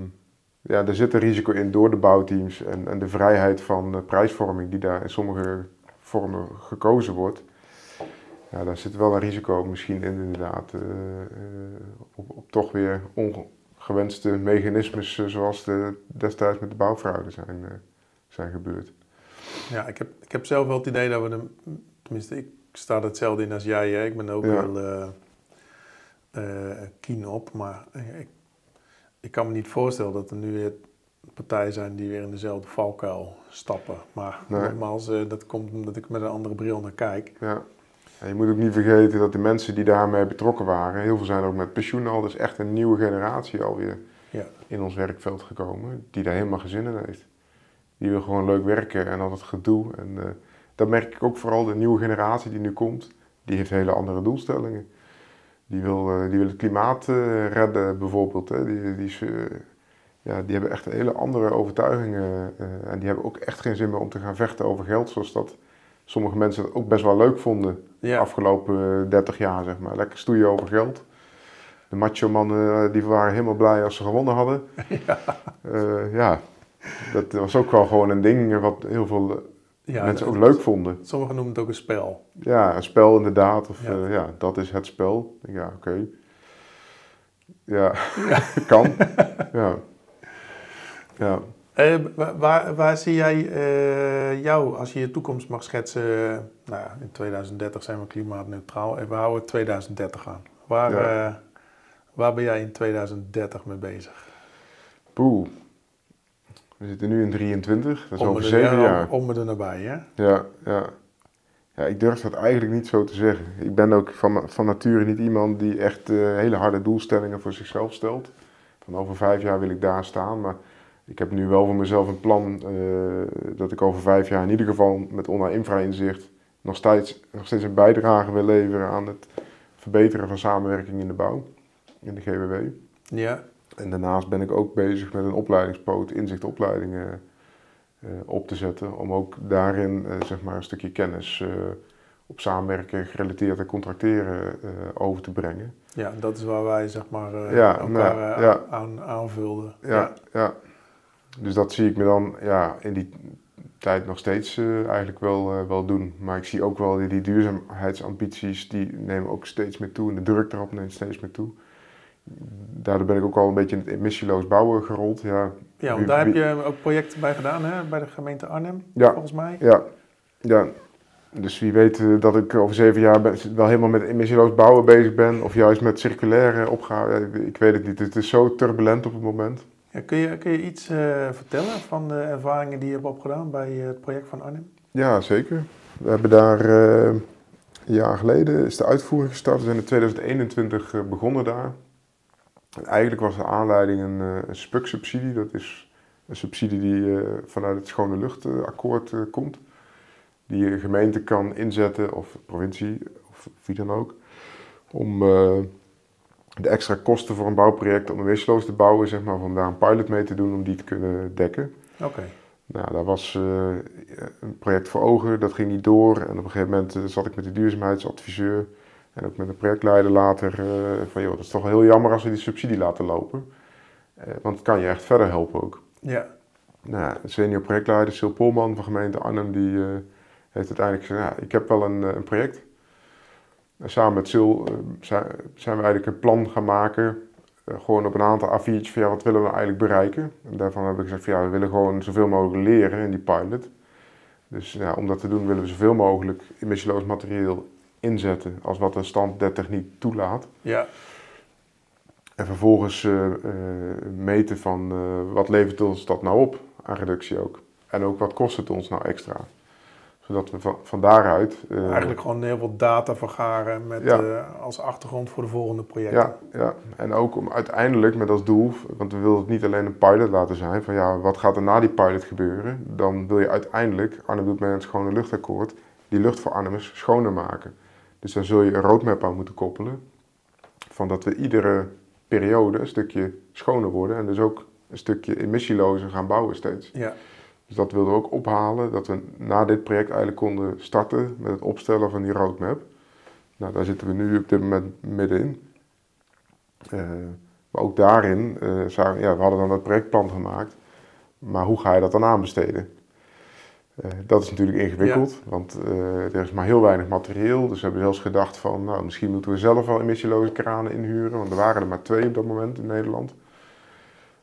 [SPEAKER 2] ja, er zit een risico in door de bouwteams en, en de vrijheid van eh, prijsvorming die daar in sommige vormen gekozen wordt. Ja, daar zit wel een risico misschien in inderdaad. eh, eh, op, op toch weer ongewenste mechanismes eh, zoals de, destijds met de bouwfraude zijn, zijn gebeurd.
[SPEAKER 1] ja ik, heb, ik heb zelf wel het idee dat we, de, tenminste ik sta er hetzelfde in als jij. Hè? Ik ben er ook
[SPEAKER 2] Ja.
[SPEAKER 1] wel eh, keen op, maar ik, ik kan me niet voorstellen dat er nu weer partijen zijn die weer in dezelfde valkuil stappen. Maar
[SPEAKER 2] Nee.
[SPEAKER 1] nogmaals, dat komt omdat ik met een andere bril naar kijk.
[SPEAKER 2] Ja. En je moet ook niet vergeten dat de mensen die daarmee betrokken waren, heel veel zijn ook met pensioen al, dus echt een nieuwe generatie alweer
[SPEAKER 1] Ja.
[SPEAKER 2] in ons werkveld gekomen, die daar helemaal geen zin in heeft. Die wil gewoon leuk werken en al dat gedoe. En eh, dat merk ik ook vooral, de nieuwe generatie die nu komt, die heeft hele andere doelstellingen. Die wil, eh, die wil het klimaat eh, redden bijvoorbeeld. Hè. Die, die, ja, die hebben echt hele andere overtuigingen. en die hebben ook echt geen zin meer om te gaan vechten over geld. Zoals dat sommige mensen het ook best wel leuk vonden de
[SPEAKER 1] Ja,
[SPEAKER 2] afgelopen eh, 30 jaar, zeg maar. Lekker stoeien over geld. De macho mannen eh, die waren helemaal blij als ze gewonnen hadden. [laughs]
[SPEAKER 1] ja.
[SPEAKER 2] Eh, ja, dat was ook wel gewoon een ding wat heel veel eh,
[SPEAKER 1] ja
[SPEAKER 2] mensen ook leuk vonden.
[SPEAKER 1] Sommigen noemen het ook een spel.
[SPEAKER 2] Ja, een spel inderdaad. Of
[SPEAKER 1] Ja.
[SPEAKER 2] ja, ja dat is het spel. Ja, oké. Ja, [laughs] kan. [laughs] Ja. Ja.
[SPEAKER 1] Eh, wa- waar, waar zie jij eh, jou, als je je toekomst mag schetsen? eh, nou, ja, in 2030 zijn we klimaatneutraal. En we houden 2030 aan. Waar,
[SPEAKER 2] Ja.
[SPEAKER 1] eh, waar ben jij in 2030 mee bezig?
[SPEAKER 2] Poeh. We zitten nu in 23, dat is
[SPEAKER 1] Om
[SPEAKER 2] over
[SPEAKER 1] er-
[SPEAKER 2] zeven
[SPEAKER 1] ja,
[SPEAKER 2] jaar.
[SPEAKER 1] Om me er nabij, hè?
[SPEAKER 2] Ja, ja. Ja, ik durf dat eigenlijk niet zo te zeggen. Ik ben ook van, van nature niet iemand die echt hele harde doelstellingen voor zichzelf stelt. Van over vijf jaar wil ik daar staan, maar ik heb nu wel voor mezelf een plan eh, dat ik over vijf jaar in ieder geval met online infra-inzicht nog steeds, nog steeds een bijdrage wil leveren aan het verbeteren van samenwerking in de bouw, in de GWW.
[SPEAKER 1] Ja,
[SPEAKER 2] En daarnaast ben ik ook bezig met een opleidingspoot, inzichtopleidingen eh, op te zetten. Om ook daarin eh, zeg maar een stukje kennis op samenwerken, gerelateerd en contracteren over te brengen.
[SPEAKER 1] ja, dat is waar wij zeg maar
[SPEAKER 2] Ja,
[SPEAKER 1] elkaar
[SPEAKER 2] nou, ja.
[SPEAKER 1] aan, aanvulden.
[SPEAKER 2] Ja, ja. Dus dat zie ik me dan ja, in die tijd nog steeds eh, eigenlijk wel, eh, wel doen. Maar ik zie ook wel die, die duurzaamheidsambities, die nemen ook steeds meer toe. En de druk erop neemt steeds meer toe. Daardoor ben ik ook al een beetje in het emissieloos bouwen gerold. Ja,
[SPEAKER 1] Ja, want daar heb je ook projecten bij gedaan, hè? Bij de gemeente Arnhem,
[SPEAKER 2] Ja.
[SPEAKER 1] volgens mij.
[SPEAKER 2] Ja, ja. Dus wie weet eh, dat ik over zeven jaar wel helemaal met emissieloos bouwen bezig ben. Of juist met circulaire opgave. Ik weet het niet. Het is zo turbulent op het moment.
[SPEAKER 1] Kun, je, iets eh, vertellen van de ervaringen die je hebt opgedaan bij eh, het project van Arnhem?
[SPEAKER 2] Ja, zeker. We hebben daar eh, een jaar geleden is de uitvoering gestart. We zijn in 2021 eh, begonnen daar. En eigenlijk was de aanleiding een, een SPUC-subsidie. Dat is een subsidie die vanuit het Schone Luchtakkoord komt. Die een gemeente kan inzetten, of provincie, of wie dan ook. Om de extra kosten voor een bouwproject om een wisseloos te bouwen, zeg maar, om daar een pilot mee te doen, om die te kunnen dekken.
[SPEAKER 1] Oké.
[SPEAKER 2] Nou, daar was eh, een project voor ogen, dat ging niet door. En op een gegeven moment eh, zat ik met de duurzaamheidsadviseur en ook met de projectleider later eh, van, joh, dat is toch heel jammer als we die subsidie laten lopen. Want het kan je echt verder helpen ook.
[SPEAKER 1] Ja,
[SPEAKER 2] Nou, senior projectleider Sil Polman van gemeente Arnhem, die heeft uiteindelijk gezegd, ja, ik heb wel een, een project. En samen met Sil eh, zijn, we eigenlijk een plan gaan maken eh, gewoon op een aantal A4'tjes van ja, wat willen we eigenlijk bereiken? En daarvan heb ik gezegd van ja, we willen gewoon zoveel mogelijk leren in die pilot. Dus ja, om dat te doen willen we zoveel mogelijk emissieloos materieel inzetten als wat de stand der techniek toelaat.
[SPEAKER 1] ja,
[SPEAKER 2] En vervolgens eh, meten van wat levert ons dat nou op aan reductie ook. En ook wat kost het ons nou extra. Zodat we van, daaruit... eh,
[SPEAKER 1] eigenlijk gewoon heel veel data vergaren met,
[SPEAKER 2] Ja.
[SPEAKER 1] eh, als achtergrond voor de volgende projecten.
[SPEAKER 2] Ja, ja, en ook om uiteindelijk met als doel, want we willen het niet alleen een pilot laten zijn, van ja, wat gaat er na die pilot gebeuren? Dan wil je uiteindelijk, Arnhem doet aan het schone luchtakkoord, die lucht voor Arnhemers schoner maken. Dus daar zul je een roadmap aan moeten koppelen, van dat we iedere periode een stukje schoner worden en dus ook een stukje emissielozer gaan bouwen steeds.
[SPEAKER 1] Ja,
[SPEAKER 2] Dus dat wilden we ook ophalen, dat we na dit project eigenlijk konden starten met het opstellen van die roadmap. Nou, daar zitten we nu op dit moment middenin. Eh, maar ook daarin, eh, zagen, ja, we hadden dan dat projectplan gemaakt, maar hoe ga je dat dan aanbesteden? Eh, dat is natuurlijk ingewikkeld, want er is maar heel weinig materieel. Dus we hebben zelfs gedacht van, nou, misschien moeten we zelf wel emissieloze kranen inhuren, want er waren er maar twee op dat moment in Nederland.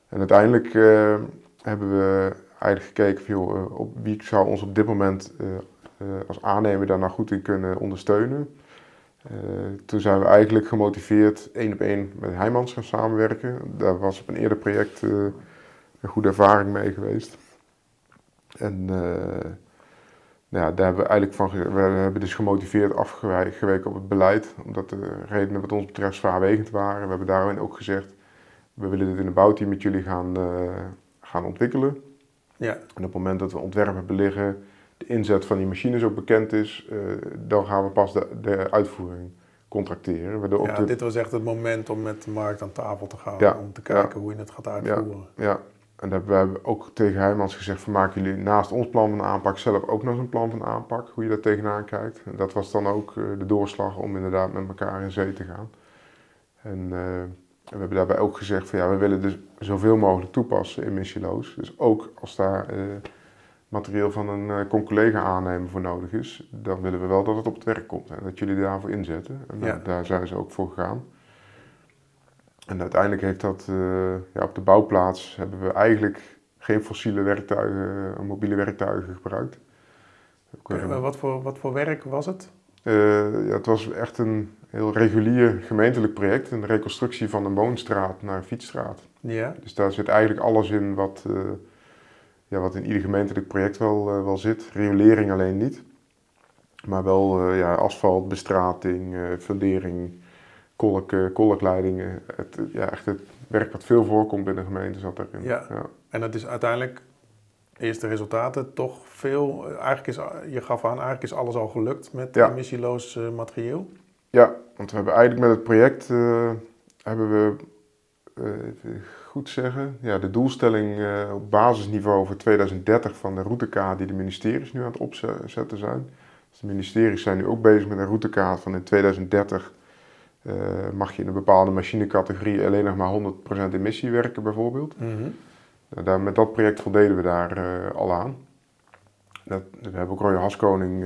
[SPEAKER 2] En uiteindelijk hebben we eigenlijk gekeken van, eh, op wie zou ons op dit moment eh, eh, als aannemer daar nou goed in kunnen ondersteunen. Toen zijn we eigenlijk gemotiveerd één op één met Heijmans gaan samenwerken. Daar was op een eerder project een goede ervaring mee geweest. En nou ja, daar hebben we eigenlijk van, we hebben dus gemotiveerd afgeweken op het beleid, omdat de redenen wat ons betreft zwaarwegend waren. We hebben daarin ook gezegd, we willen dit in een bouwteam met jullie gaan, gaan ontwikkelen.
[SPEAKER 1] Ja,
[SPEAKER 2] En op het moment dat we ontwerpen hebben liggen, de inzet van die machines ook bekend is, eh, dan gaan we pas de, de uitvoering contracteren.
[SPEAKER 1] Ja,
[SPEAKER 2] de-
[SPEAKER 1] dit was echt het moment om met de markt aan tafel te gaan.
[SPEAKER 2] Ja,
[SPEAKER 1] Om te kijken hoe je het gaat uitvoeren.
[SPEAKER 2] Ja, en daar hebben we ook tegen Heijmans gezegd van maken jullie naast ons plan van aanpak zelf ook nog een plan van aanpak, hoe je daar tegenaan kijkt. En dat was dan ook eh, de doorslag om inderdaad met elkaar in zee te gaan. En eh, we hebben daarbij ook gezegd van ja, we willen dus zoveel mogelijk toepassen emissieloos. Dus ook als daar eh, materieel van een eh con-collega aannemer voor nodig is, dan willen we wel dat het op het werk komt en dat jullie daarvoor inzetten. En
[SPEAKER 1] Ja.
[SPEAKER 2] daar- daar zijn ze ook voor gegaan. En uiteindelijk heeft dat, eh, ja, op de bouwplaats hebben we eigenlijk geen fossiele werktuigen, mobiele werktuigen gebruikt. Ook,
[SPEAKER 1] wat, voor, wat voor werk was het?
[SPEAKER 2] ja, het was echt een heel regulier gemeentelijk project, een reconstructie van een woonstraat naar een fietsstraat.
[SPEAKER 1] Ja,
[SPEAKER 2] Dus daar zit eigenlijk alles in wat, eh, ja, wat in ieder gemeentelijk project wel, eh, wel zit. Riolering alleen niet. Maar wel eh, ja, asfalt, bestrating, fundering, kolk, kolkleidingen. Het, ja, echt het werk wat veel voorkomt binnen de gemeente zat erin.
[SPEAKER 1] Ja. en dat is uiteindelijk, eerste resultaten, toch veel. Eigenlijk is, je gaf aan, eigenlijk is alles al gelukt met
[SPEAKER 2] Ja.
[SPEAKER 1] emissieloos materieel.
[SPEAKER 2] Ja, want we hebben eigenlijk met het project eh, hebben we, eh, goed zeggen, ja, de doelstelling eh, op basisniveau voor 2030 van de routekaart die de ministeries nu aan het opzetten zijn. Dus de ministeries zijn nu ook bezig met een routekaart van in 2030 eh, mag je in een bepaalde machinecategorie alleen nog maar 100% emissie werken bijvoorbeeld.
[SPEAKER 1] Mhm.
[SPEAKER 2] Nou, daar, met dat project voldeden we daar al aan. Dat, we hebben ook Roy Haskoning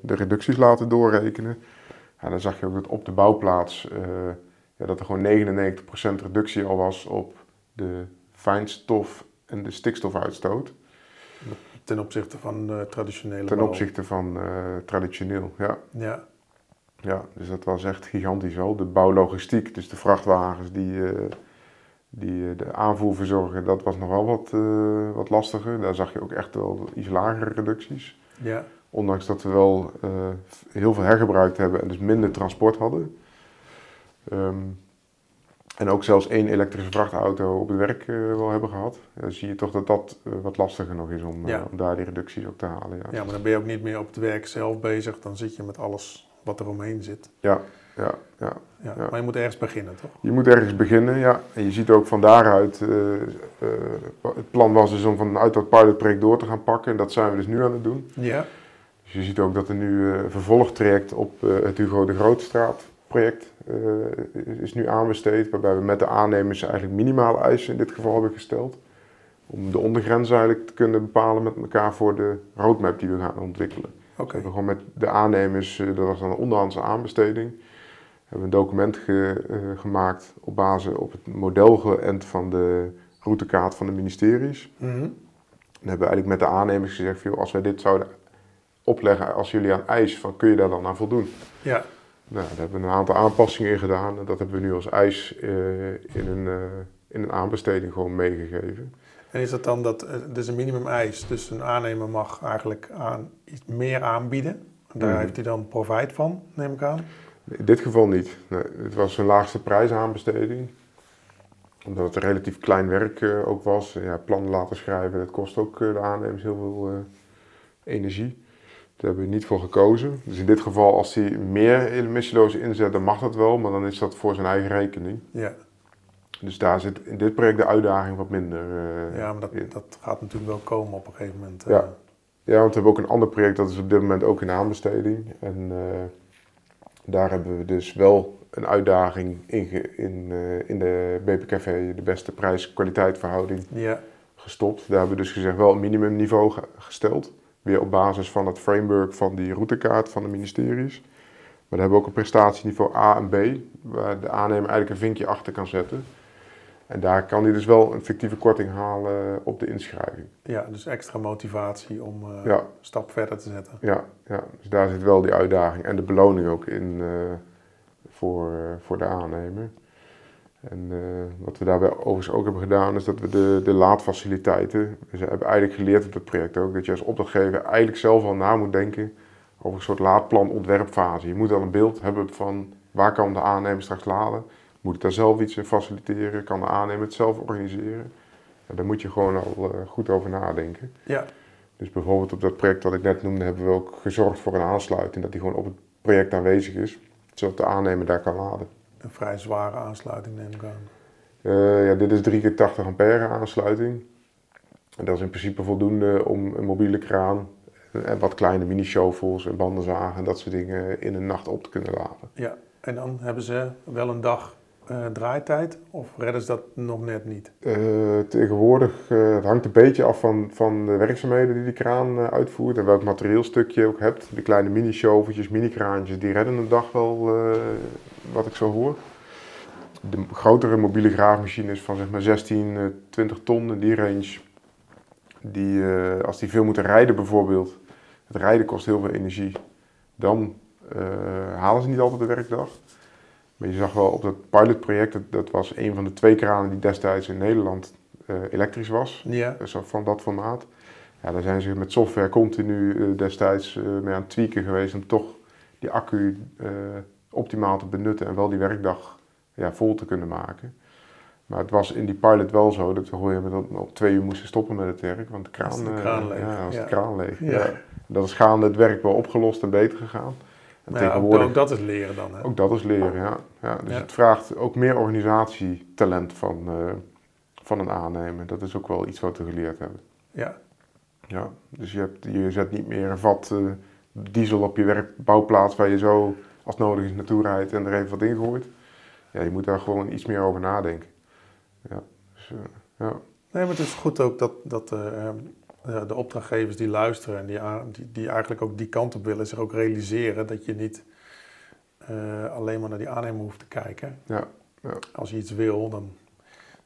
[SPEAKER 2] de reducties laten doorrekenen. Ja, dan zag je ook dat op de bouwplaats eh, ja, dat er gewoon 99% reductie al was op de fijnstof en de stikstofuitstoot.
[SPEAKER 1] Ten opzichte van de traditionele
[SPEAKER 2] Ten
[SPEAKER 1] bouw.
[SPEAKER 2] opzichte van eh, traditioneel. Ja.
[SPEAKER 1] Ja,
[SPEAKER 2] Ja, dus dat was echt gigantisch al. De bouwlogistiek, dus de vrachtwagens die, eh, die eh, de aanvoer verzorgen, dat was nog wel wat, eh, wat lastiger. Daar zag je ook echt wel iets lagere reducties.
[SPEAKER 1] ja,
[SPEAKER 2] Ondanks dat we wel eh, heel veel hergebruikt hebben en dus minder transport hadden. Ehm, en ook zelfs één elektrische vrachtauto op het werk eh, wel hebben gehad. Ja, dan zie je toch dat dat eh, wat lastiger nog is om,
[SPEAKER 1] Ja.
[SPEAKER 2] om daar die reducties ook te halen. Ja,
[SPEAKER 1] ja, maar dan ben je ook niet meer op het werk zelf bezig. Dan zit je met alles wat er omheen zit.
[SPEAKER 2] ja, ja. ja.
[SPEAKER 1] Ja. Maar je moet ergens beginnen, toch?
[SPEAKER 2] Je moet ergens beginnen, ja. En je ziet ook van daaruit, het plan was dus om vanuit dat pilotproject door te gaan pakken. En dat zijn we dus nu aan het doen.
[SPEAKER 1] Ja,
[SPEAKER 2] Dus je ziet ook dat er nu eh, een vervolgtraject op eh, het Hugo de Grootstraat project eh, is nu aanbesteed. Waarbij we met de aannemers eigenlijk minimale eisen in dit geval hebben gesteld. Om de ondergrens eigenlijk te kunnen bepalen met elkaar voor de roadmap die we gaan ontwikkelen.
[SPEAKER 1] oké.
[SPEAKER 2] We hebben gewoon met de aannemers, eh, dat was dan een onderhandse aanbesteding, hebben we een document ge- eh, gemaakt op basis op het model geënt van de routekaart van de ministeries.
[SPEAKER 1] Mhm.
[SPEAKER 2] En hebben we eigenlijk met de aannemers gezegd, joh, als wij dit zouden opleggen als jullie aan eis, van, kun je daar dan aan voldoen?
[SPEAKER 1] Ja,
[SPEAKER 2] Nou, daar hebben we een aantal aanpassingen in gedaan en dat hebben we nu als eis eh, in, een, eh, in een aanbesteding gewoon meegegeven.
[SPEAKER 1] en is dat dan dat, het is een minimum eis, dus een aannemer mag eigenlijk aan, iets meer aanbieden. Daar
[SPEAKER 2] Mhm.
[SPEAKER 1] heeft hij dan profijt van, neem ik aan.
[SPEAKER 2] In dit geval niet. Nee, het was een laagste prijsaanbesteding. Omdat het een relatief klein werk eh, ook was. Ja, plannen laten schrijven, dat kost ook eh, de aannemers heel veel eh, energie. Daar hebben we niet voor gekozen. Dus in dit geval, als hij meer emissieloos inzet, dan mag dat wel. Maar dan is dat voor zijn eigen rekening.
[SPEAKER 1] Ja,
[SPEAKER 2] Dus daar zit in dit project de uitdaging wat minder eh,
[SPEAKER 1] ja maar dat,
[SPEAKER 2] in.
[SPEAKER 1] dat gaat natuurlijk wel komen op een gegeven moment.
[SPEAKER 2] Ja.
[SPEAKER 1] eh.
[SPEAKER 2] Ja, want we hebben ook een ander project, dat is op dit moment ook in aanbesteding. En eh, daar hebben we dus wel een uitdaging in, in, in de BPKV, de beste prijs-kwaliteit verhouding,
[SPEAKER 1] ja,
[SPEAKER 2] gestopt. Daar hebben we dus gezegd wel een minimumniveau ge- gesteld. Weer op basis van het framework van die routekaart van de ministeries. Maar daar hebben we ook een prestatieniveau A en B, waar de aannemer eigenlijk een vinkje achter kan zetten. En daar kan hij dus wel een fictieve korting halen op de inschrijving.
[SPEAKER 1] ja, dus extra motivatie om eh,
[SPEAKER 2] Ja.
[SPEAKER 1] een stap verder te zetten.
[SPEAKER 2] Ja, ja, dus daar zit wel die uitdaging en de beloning ook in eh, voor, eh, voor de aannemer. En eh, wat we daarbij overigens ook hebben gedaan, is dat we de, de laadfaciliteiten, we hebben eigenlijk geleerd op het project ook, dat je als opdrachtgever eigenlijk zelf al na moet denken over een soort laadplan ontwerpfase. Je moet al een beeld hebben van waar kan de aannemer straks laden. Moet ik daar zelf iets in faciliteren? Kan de aannemer het zelf organiseren? Ja, daar moet je gewoon al eh, goed over nadenken.
[SPEAKER 1] Ja,
[SPEAKER 2] Dus bijvoorbeeld op dat project wat ik net noemde, hebben we ook gezorgd voor een aansluiting, dat die gewoon op het project aanwezig is. zodat de aannemer daar kan laden.
[SPEAKER 1] Een vrij zware aansluiting neem ik aan.
[SPEAKER 2] Uh, ja, dit is 3 keer 80 ampère aansluiting. En dat is in principe voldoende om een mobiele kraan en wat kleine mini-shovels en bandenzagen en dat soort dingen in een nacht op te kunnen laden.
[SPEAKER 1] Ja, en dan hebben ze wel een dag uh, draaitijd of redden ze dat nog net niet?
[SPEAKER 2] Uh, tegenwoordig uh, het hangt een beetje af van, van de werkzaamheden die die kraan uitvoert en welk materieelstuk je ook hebt. De kleine mini-shoveltjes, mini-kraantjes, die redden een dag wel, wat ik zo hoor. De grotere mobiele graafmachines van zeg maar 16, 20 ton in die range, die, als die veel moeten rijden bijvoorbeeld, het rijden kost heel veel energie, dan halen ze niet altijd de werkdag. Maar je zag wel op dat pilotproject, dat, dat was een van de twee kranen die destijds in Nederland uh, elektrisch was.
[SPEAKER 1] Ja.
[SPEAKER 2] Dus van dat formaat. Ja, daar zijn ze met software continu uh, destijds uh, mee aan het tweaken geweest om toch die accu optimaal te benutten en wel die werkdag ja, vol te kunnen maken. Maar het was in die pilot wel zo dat we op, op twee uur moesten stoppen met het werk, want de kraan,
[SPEAKER 1] de kraan leeg.
[SPEAKER 2] Ja, was
[SPEAKER 1] ja.
[SPEAKER 2] de kraan leeg.
[SPEAKER 1] Ja.
[SPEAKER 2] Ja. Dat is gaande het werk wel opgelost en beter gegaan. En
[SPEAKER 1] ja, ook,
[SPEAKER 2] tegenwoordig,
[SPEAKER 1] ook dat is leren dan. Hè?
[SPEAKER 2] ook dat is leren, ja. ja dus
[SPEAKER 1] Ja.
[SPEAKER 2] het vraagt ook meer organisatietalent van, eh, van een aannemer. Dat is ook wel iets wat we geleerd hebben.
[SPEAKER 1] Ja.
[SPEAKER 2] Ja. Dus je, hebt, je zet niet meer een vat eh, diesel op je werkbouwplaats waar je zo als nodig is naartoe rijdt en er even wat ingooit. Ja, je moet daar gewoon iets meer over nadenken. Ja, dus, eh, ja.
[SPEAKER 1] Nee, maar het is goed ook dat, dat de opdrachtgevers die luisteren en die, die eigenlijk ook die kant op willen, zich ook realiseren dat je niet eh, alleen maar naar die aannemer hoeft te kijken.
[SPEAKER 2] Ja, ja.
[SPEAKER 1] Als je iets wil, dan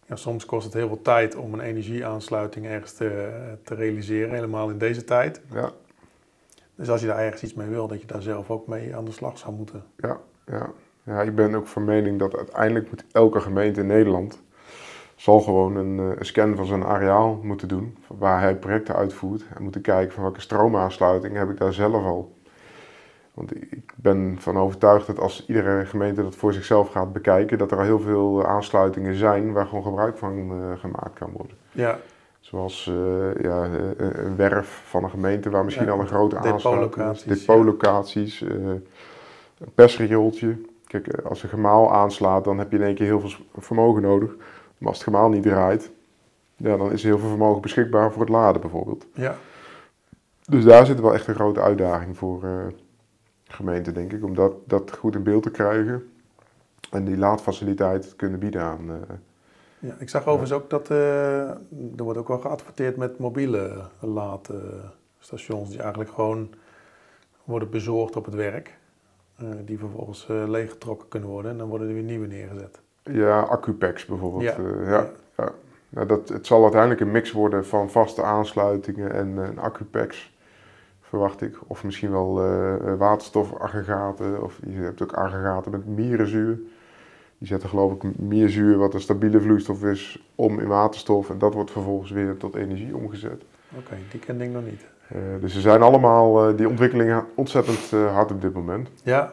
[SPEAKER 1] ja, soms kost het heel veel tijd om een energieaansluiting ergens te, te realiseren, helemaal in deze tijd.
[SPEAKER 2] ja,
[SPEAKER 1] Dus als je daar ergens iets mee wil, dat je daar zelf ook mee aan de slag zou moeten.
[SPEAKER 2] ja, ja. ja, ik ben ook van mening dat uiteindelijk moet elke gemeente in Nederland zal gewoon een, eh, een scan van zijn areaal moeten doen, waar hij projecten uitvoert. En moeten kijken van welke stroomaansluiting heb ik daar zelf al. Want ik- ben van overtuigd dat als iedere gemeente dat voor zichzelf gaat bekijken, dat er al heel veel eh, aansluitingen zijn waar gewoon gebruik van eh, gemaakt kan worden.
[SPEAKER 1] Ja,
[SPEAKER 2] Zoals ja, een werf van een gemeente waar misschien
[SPEAKER 1] Ja,
[SPEAKER 2] al een grote aansluiting is.
[SPEAKER 1] depotlocaties,
[SPEAKER 2] Depotlocaties, eh, een persriooltje. Kijk, als een gemaal aanslaat, dan heb je in één keer heel veel vermogen nodig. Maar als het gemaal niet draait, ja, dan is er heel veel vermogen beschikbaar voor het laden bijvoorbeeld.
[SPEAKER 1] ja,
[SPEAKER 2] Dus daar zit wel echt een grote uitdaging voor eh gemeenten, denk ik, om dat, dat goed in beeld te krijgen. En die laadfaciliteit te kunnen bieden aan. eh,
[SPEAKER 1] ja. Ik zag overigens ook dat eh, er wordt ook wel geadverteerd met mobiele laadstations die eigenlijk gewoon worden bezorgd op het werk. die vervolgens leeggetrokken kunnen worden en dan worden er weer nieuwe neergezet.
[SPEAKER 2] Ja, accupacks bijvoorbeeld.
[SPEAKER 1] Ja.
[SPEAKER 2] eh, ja, ja. Nou, dat, het zal uiteindelijk een mix worden van vaste aansluitingen en, eh, en accupacks, verwacht ik. Of misschien wel eh, eh, waterstofaggregaten, of je hebt ook aggregaten met mierenzuur. Die zetten geloof ik mierzuur, wat een stabiele vloeistof is, om in waterstof. En dat wordt vervolgens weer tot energie omgezet.
[SPEAKER 1] Oké, die ken ik nog niet.
[SPEAKER 2] Eh, dus ze zijn allemaal, eh, die ontwikkelingen, ontzettend eh, hard op dit moment.
[SPEAKER 1] Ja,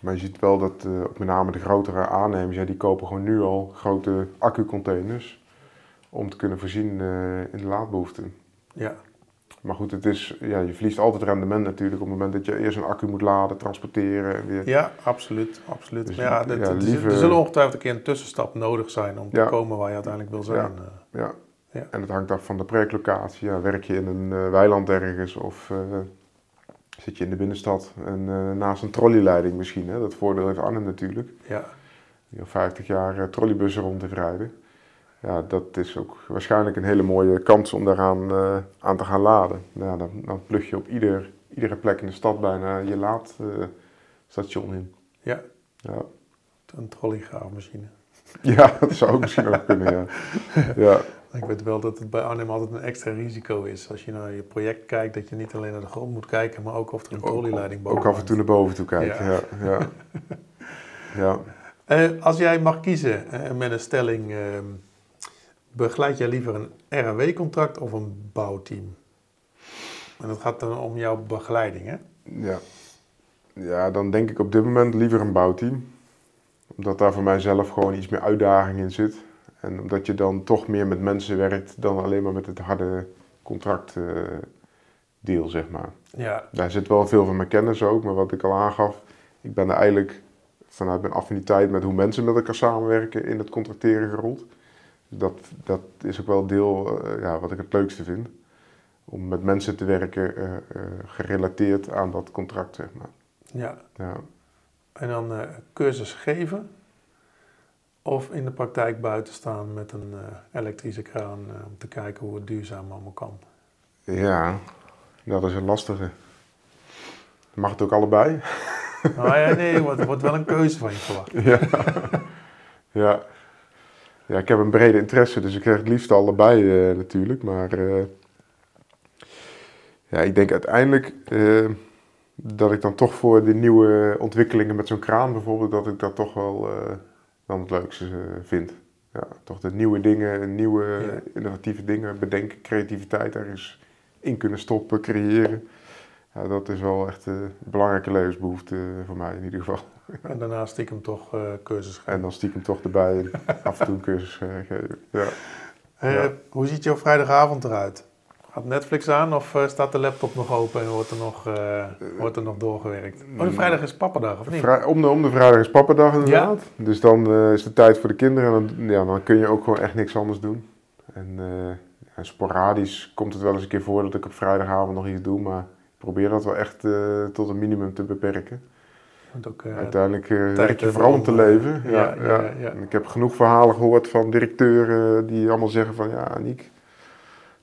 [SPEAKER 2] Maar je ziet wel dat ook met name de grotere aannemers, ja, die kopen gewoon nu al grote accu-containers om te kunnen voorzien eh, in de laadbehoeften.
[SPEAKER 1] ja,
[SPEAKER 2] Maar goed, het is, ja, je verliest altijd rendement natuurlijk op het moment dat je eerst een accu moet laden, transporteren en weer...
[SPEAKER 1] ja, absoluut, absoluut.
[SPEAKER 2] Dus
[SPEAKER 1] Maar ja,
[SPEAKER 2] ja,
[SPEAKER 1] dat- er-
[SPEAKER 2] liever-
[SPEAKER 1] er zullen ongetwijfeld een keer een tussenstap nodig zijn om te
[SPEAKER 2] Ja.
[SPEAKER 1] komen waar je uiteindelijk wil zijn. eh.
[SPEAKER 2] Ja.
[SPEAKER 1] Ja.
[SPEAKER 2] En het hangt af van de projectlocatie. Ja, werk je in een weiland ergens of zit je in de binnenstad en eh, naast een trolleyleiding misschien. Hè? Dat voordeel heeft Arnhem natuurlijk.
[SPEAKER 1] Ja,
[SPEAKER 2] die al 50 jaar eh, trolleybussen rond heeft rijden. Ja, dat is ook waarschijnlijk een hele mooie kans om daaraan eh, aan te gaan laden. Nou, ja, dan, dan plug je op ieder, iedere plek in de stad bijna je laadstation in.
[SPEAKER 1] ja,
[SPEAKER 2] Ja.
[SPEAKER 1] een trolleygraafmachine. [laughs]
[SPEAKER 2] ja, dat zou ook misschien ook kunnen, ja. [laughs] ja.
[SPEAKER 1] Ik weet wel dat het bij Arnhem altijd een extra risico is. Als je naar je project kijkt, dat je niet alleen naar de grond moet kijken, maar ook of er een trolleyleiding boven
[SPEAKER 2] Ook af en toe naar boven toe kijken,
[SPEAKER 1] Ja.
[SPEAKER 2] ja. ja, [laughs] ja.
[SPEAKER 1] Eh, als jij mag kiezen eh, met een stelling, ehm, begeleid jij liever een RW-contract of een bouwteam? En het gaat dan om jouw begeleiding, hè?
[SPEAKER 2] Ja. ja, dan denk ik op dit moment liever een bouwteam. Omdat daar voor mijzelf gewoon iets meer uitdaging in zit. En omdat je dan toch meer met mensen werkt dan alleen maar met het harde contractdeel, zeg maar.
[SPEAKER 1] Ja,
[SPEAKER 2] Daar zit wel veel van mijn kennis ook, maar wat ik al aangaf, ik ben er eigenlijk vanuit mijn affiniteit met hoe mensen met elkaar samenwerken in het contracteren gerold. Dat, dat is ook wel deel uh, ja, wat ik het leukste vind. Om met mensen te werken uh, gerelateerd aan dat contract, zeg maar.
[SPEAKER 1] Ja.
[SPEAKER 2] Ja.
[SPEAKER 1] En dan cursus geven of in de praktijk buiten staan met een elektrische kraan om te kijken hoe het duurzaam allemaal kan.
[SPEAKER 2] Ja, dat is een lastige. Mag het ook allebei? [laughs]
[SPEAKER 1] Nou ja, nee, het wordt wel een keuze van je verwacht.
[SPEAKER 2] Ja. [laughs] ja. Ja, ik heb een brede interesse, dus ik krijg het liefst allebei uh, natuurlijk. Maar ja, ik denk uiteindelijk dat ik dan toch voor de nieuwe ontwikkelingen met zo'n kraan bijvoorbeeld, dat ik dat toch wel dan het leukste vind. Ja, toch de nieuwe dingen, nieuwe ja. innovatieve dingen bedenken, creativiteit ergens in kunnen stoppen, creëren. Ja, dat is wel echt een belangrijke levensbehoefte voor mij in ieder geval.
[SPEAKER 1] En daarna stiekem toch uh, cursus geven.
[SPEAKER 2] En dan stiekem toch erbij [laughs] af en toe een cursus uh, geven. Ja.
[SPEAKER 1] Uh, ja. Hoe ziet jouw vrijdagavond eruit? Gaat Netflix aan of staat de laptop nog open en wordt er nog, wordt er nog doorgewerkt? Oh, de vrijdag is pappadag, of niet?
[SPEAKER 2] Vrij, om, de, om de vrijdag is pappadag inderdaad. Ja? Dus dan is de tijd voor de kinderen en dan, ja, dan kun je ook gewoon echt niks anders doen. En ja, sporadisch komt het wel eens een keer voor dat ik op vrijdagavond nog iets doe, maar ik probeer dat wel echt tot een minimum te beperken.
[SPEAKER 1] Ook,
[SPEAKER 2] Uiteindelijk werk je vooral om te leven. Ja, ja, ja, ja. Ik heb genoeg verhalen gehoord van directeuren die allemaal zeggen van ja, Aniek,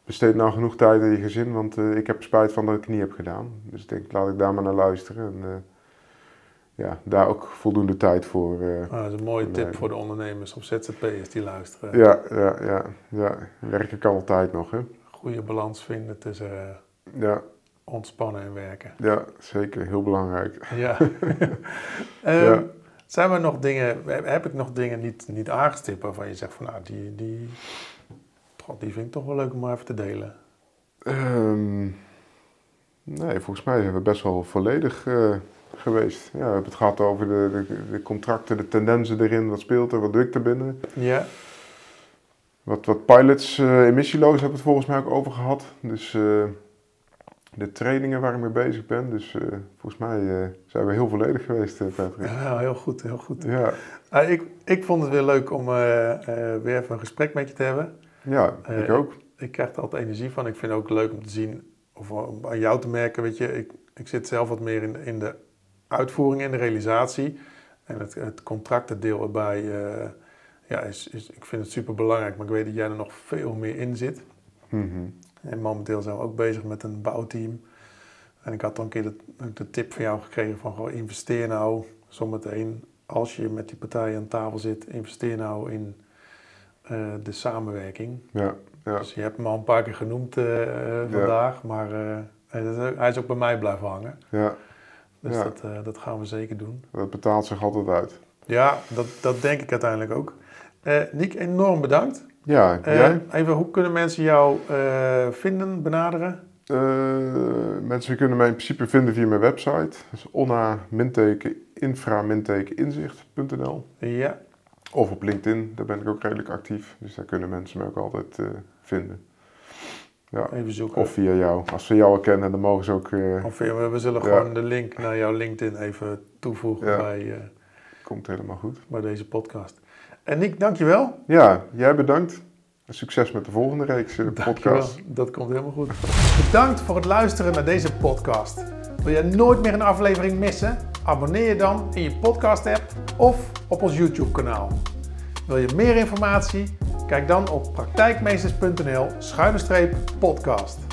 [SPEAKER 2] besteed nou genoeg tijd in je gezin, want uh, ik heb spijt van dat ik het niet heb gedaan. Dus ik denk, laat ik daar maar naar luisteren. En ja, daar ook voldoende tijd voor.
[SPEAKER 1] Ah, dat is een mooie tip voor de ondernemers of ZZP'ers die luisteren.
[SPEAKER 2] Ja, ja, ja, ja. Werken kan altijd nog. Hè.
[SPEAKER 1] Goede balans vinden tussen
[SPEAKER 2] ja
[SPEAKER 1] ontspannen en werken.
[SPEAKER 2] Ja, zeker. Heel belangrijk.
[SPEAKER 1] Ja. um, [laughs] [laughs] ja. Zijn er nog dingen, heb ik nog dingen niet, niet aangestipt waarvan je zegt van nou, die, die, God, die vind ik toch wel leuk om maar even te delen?
[SPEAKER 2] Um, nee, volgens mij zijn we best wel volledig uh, geweest. Ja, we hebben het gehad over de, de, de, contracten, de tendensen erin, wat speelt er, wat doe ik er binnen.
[SPEAKER 1] Ja.
[SPEAKER 2] Wat, wat pilots, uh, emissieloos hebben we het volgens mij ook over gehad. Dus... Uh, de trainingen waar ik mee bezig ben. Dus uh, volgens mij uh, zijn we heel volledig geweest, Patrick.
[SPEAKER 1] Ja, heel goed, heel goed.
[SPEAKER 2] Ja.
[SPEAKER 1] ik, ik vond het weer leuk om weer even een gesprek met je te hebben.
[SPEAKER 2] Ja, ik ook.
[SPEAKER 1] Ik, krijg er altijd energie van. Ik vind het ook leuk om te zien, of aan jou te merken, weet je. Ik, ik zit zelf wat meer in, in de uitvoering en de realisatie. En het, het contractendeel erbij, ja, is, is, ik vind het super belangrijk. Maar ik weet dat jij er nog veel meer in zit.
[SPEAKER 2] Mm
[SPEAKER 1] en momenteel zijn we ook bezig met een bouwteam. En ik had dan een keer de, de tip van jou gekregen van gewoon investeer nou zometeen als je met die partijen aan tafel zit, investeer nou in uh, de samenwerking.
[SPEAKER 2] Ja, ja.
[SPEAKER 1] Dus je hebt hem al een paar keer genoemd uh, vandaag, ja. maar uh, hij is ook bij mij blijven hangen.
[SPEAKER 2] Ja.
[SPEAKER 1] Dus ja. Dat, dat gaan we zeker doen.
[SPEAKER 2] Dat betaalt zich altijd uit.
[SPEAKER 1] Ja, dat, dat denk ik uiteindelijk ook. Nick, enorm bedankt.
[SPEAKER 2] Ja, jij?
[SPEAKER 1] Even, hoe kunnen mensen jou vinden, benaderen?
[SPEAKER 2] Mensen kunnen mij in principe vinden via mijn website. Dat is onna-infra-inzicht.nl
[SPEAKER 1] Ja.
[SPEAKER 2] Of op LinkedIn, daar ben ik ook redelijk actief. Dus daar kunnen mensen mij ook altijd uh, vinden. Ja.
[SPEAKER 1] Even zoeken.
[SPEAKER 2] Of via jou. Als ze jou al kennen, dan mogen ze ook...
[SPEAKER 1] of via, we zullen ja. gewoon de link naar jouw LinkedIn even toevoegen
[SPEAKER 2] ja.
[SPEAKER 1] bij...
[SPEAKER 2] Komt helemaal goed.
[SPEAKER 1] Bij deze podcast. En Nick, dankjewel.
[SPEAKER 2] Ja, jij bedankt. Succes met de volgende reeks uh, podcast.
[SPEAKER 1] Dat komt helemaal goed. Bedankt voor het luisteren naar deze podcast. Wil je nooit meer een aflevering missen? Abonneer je dan in je podcast app of op ons YouTube kanaal. Wil je meer informatie? Kijk dan op praktijkmeesters.nl schuine podcast.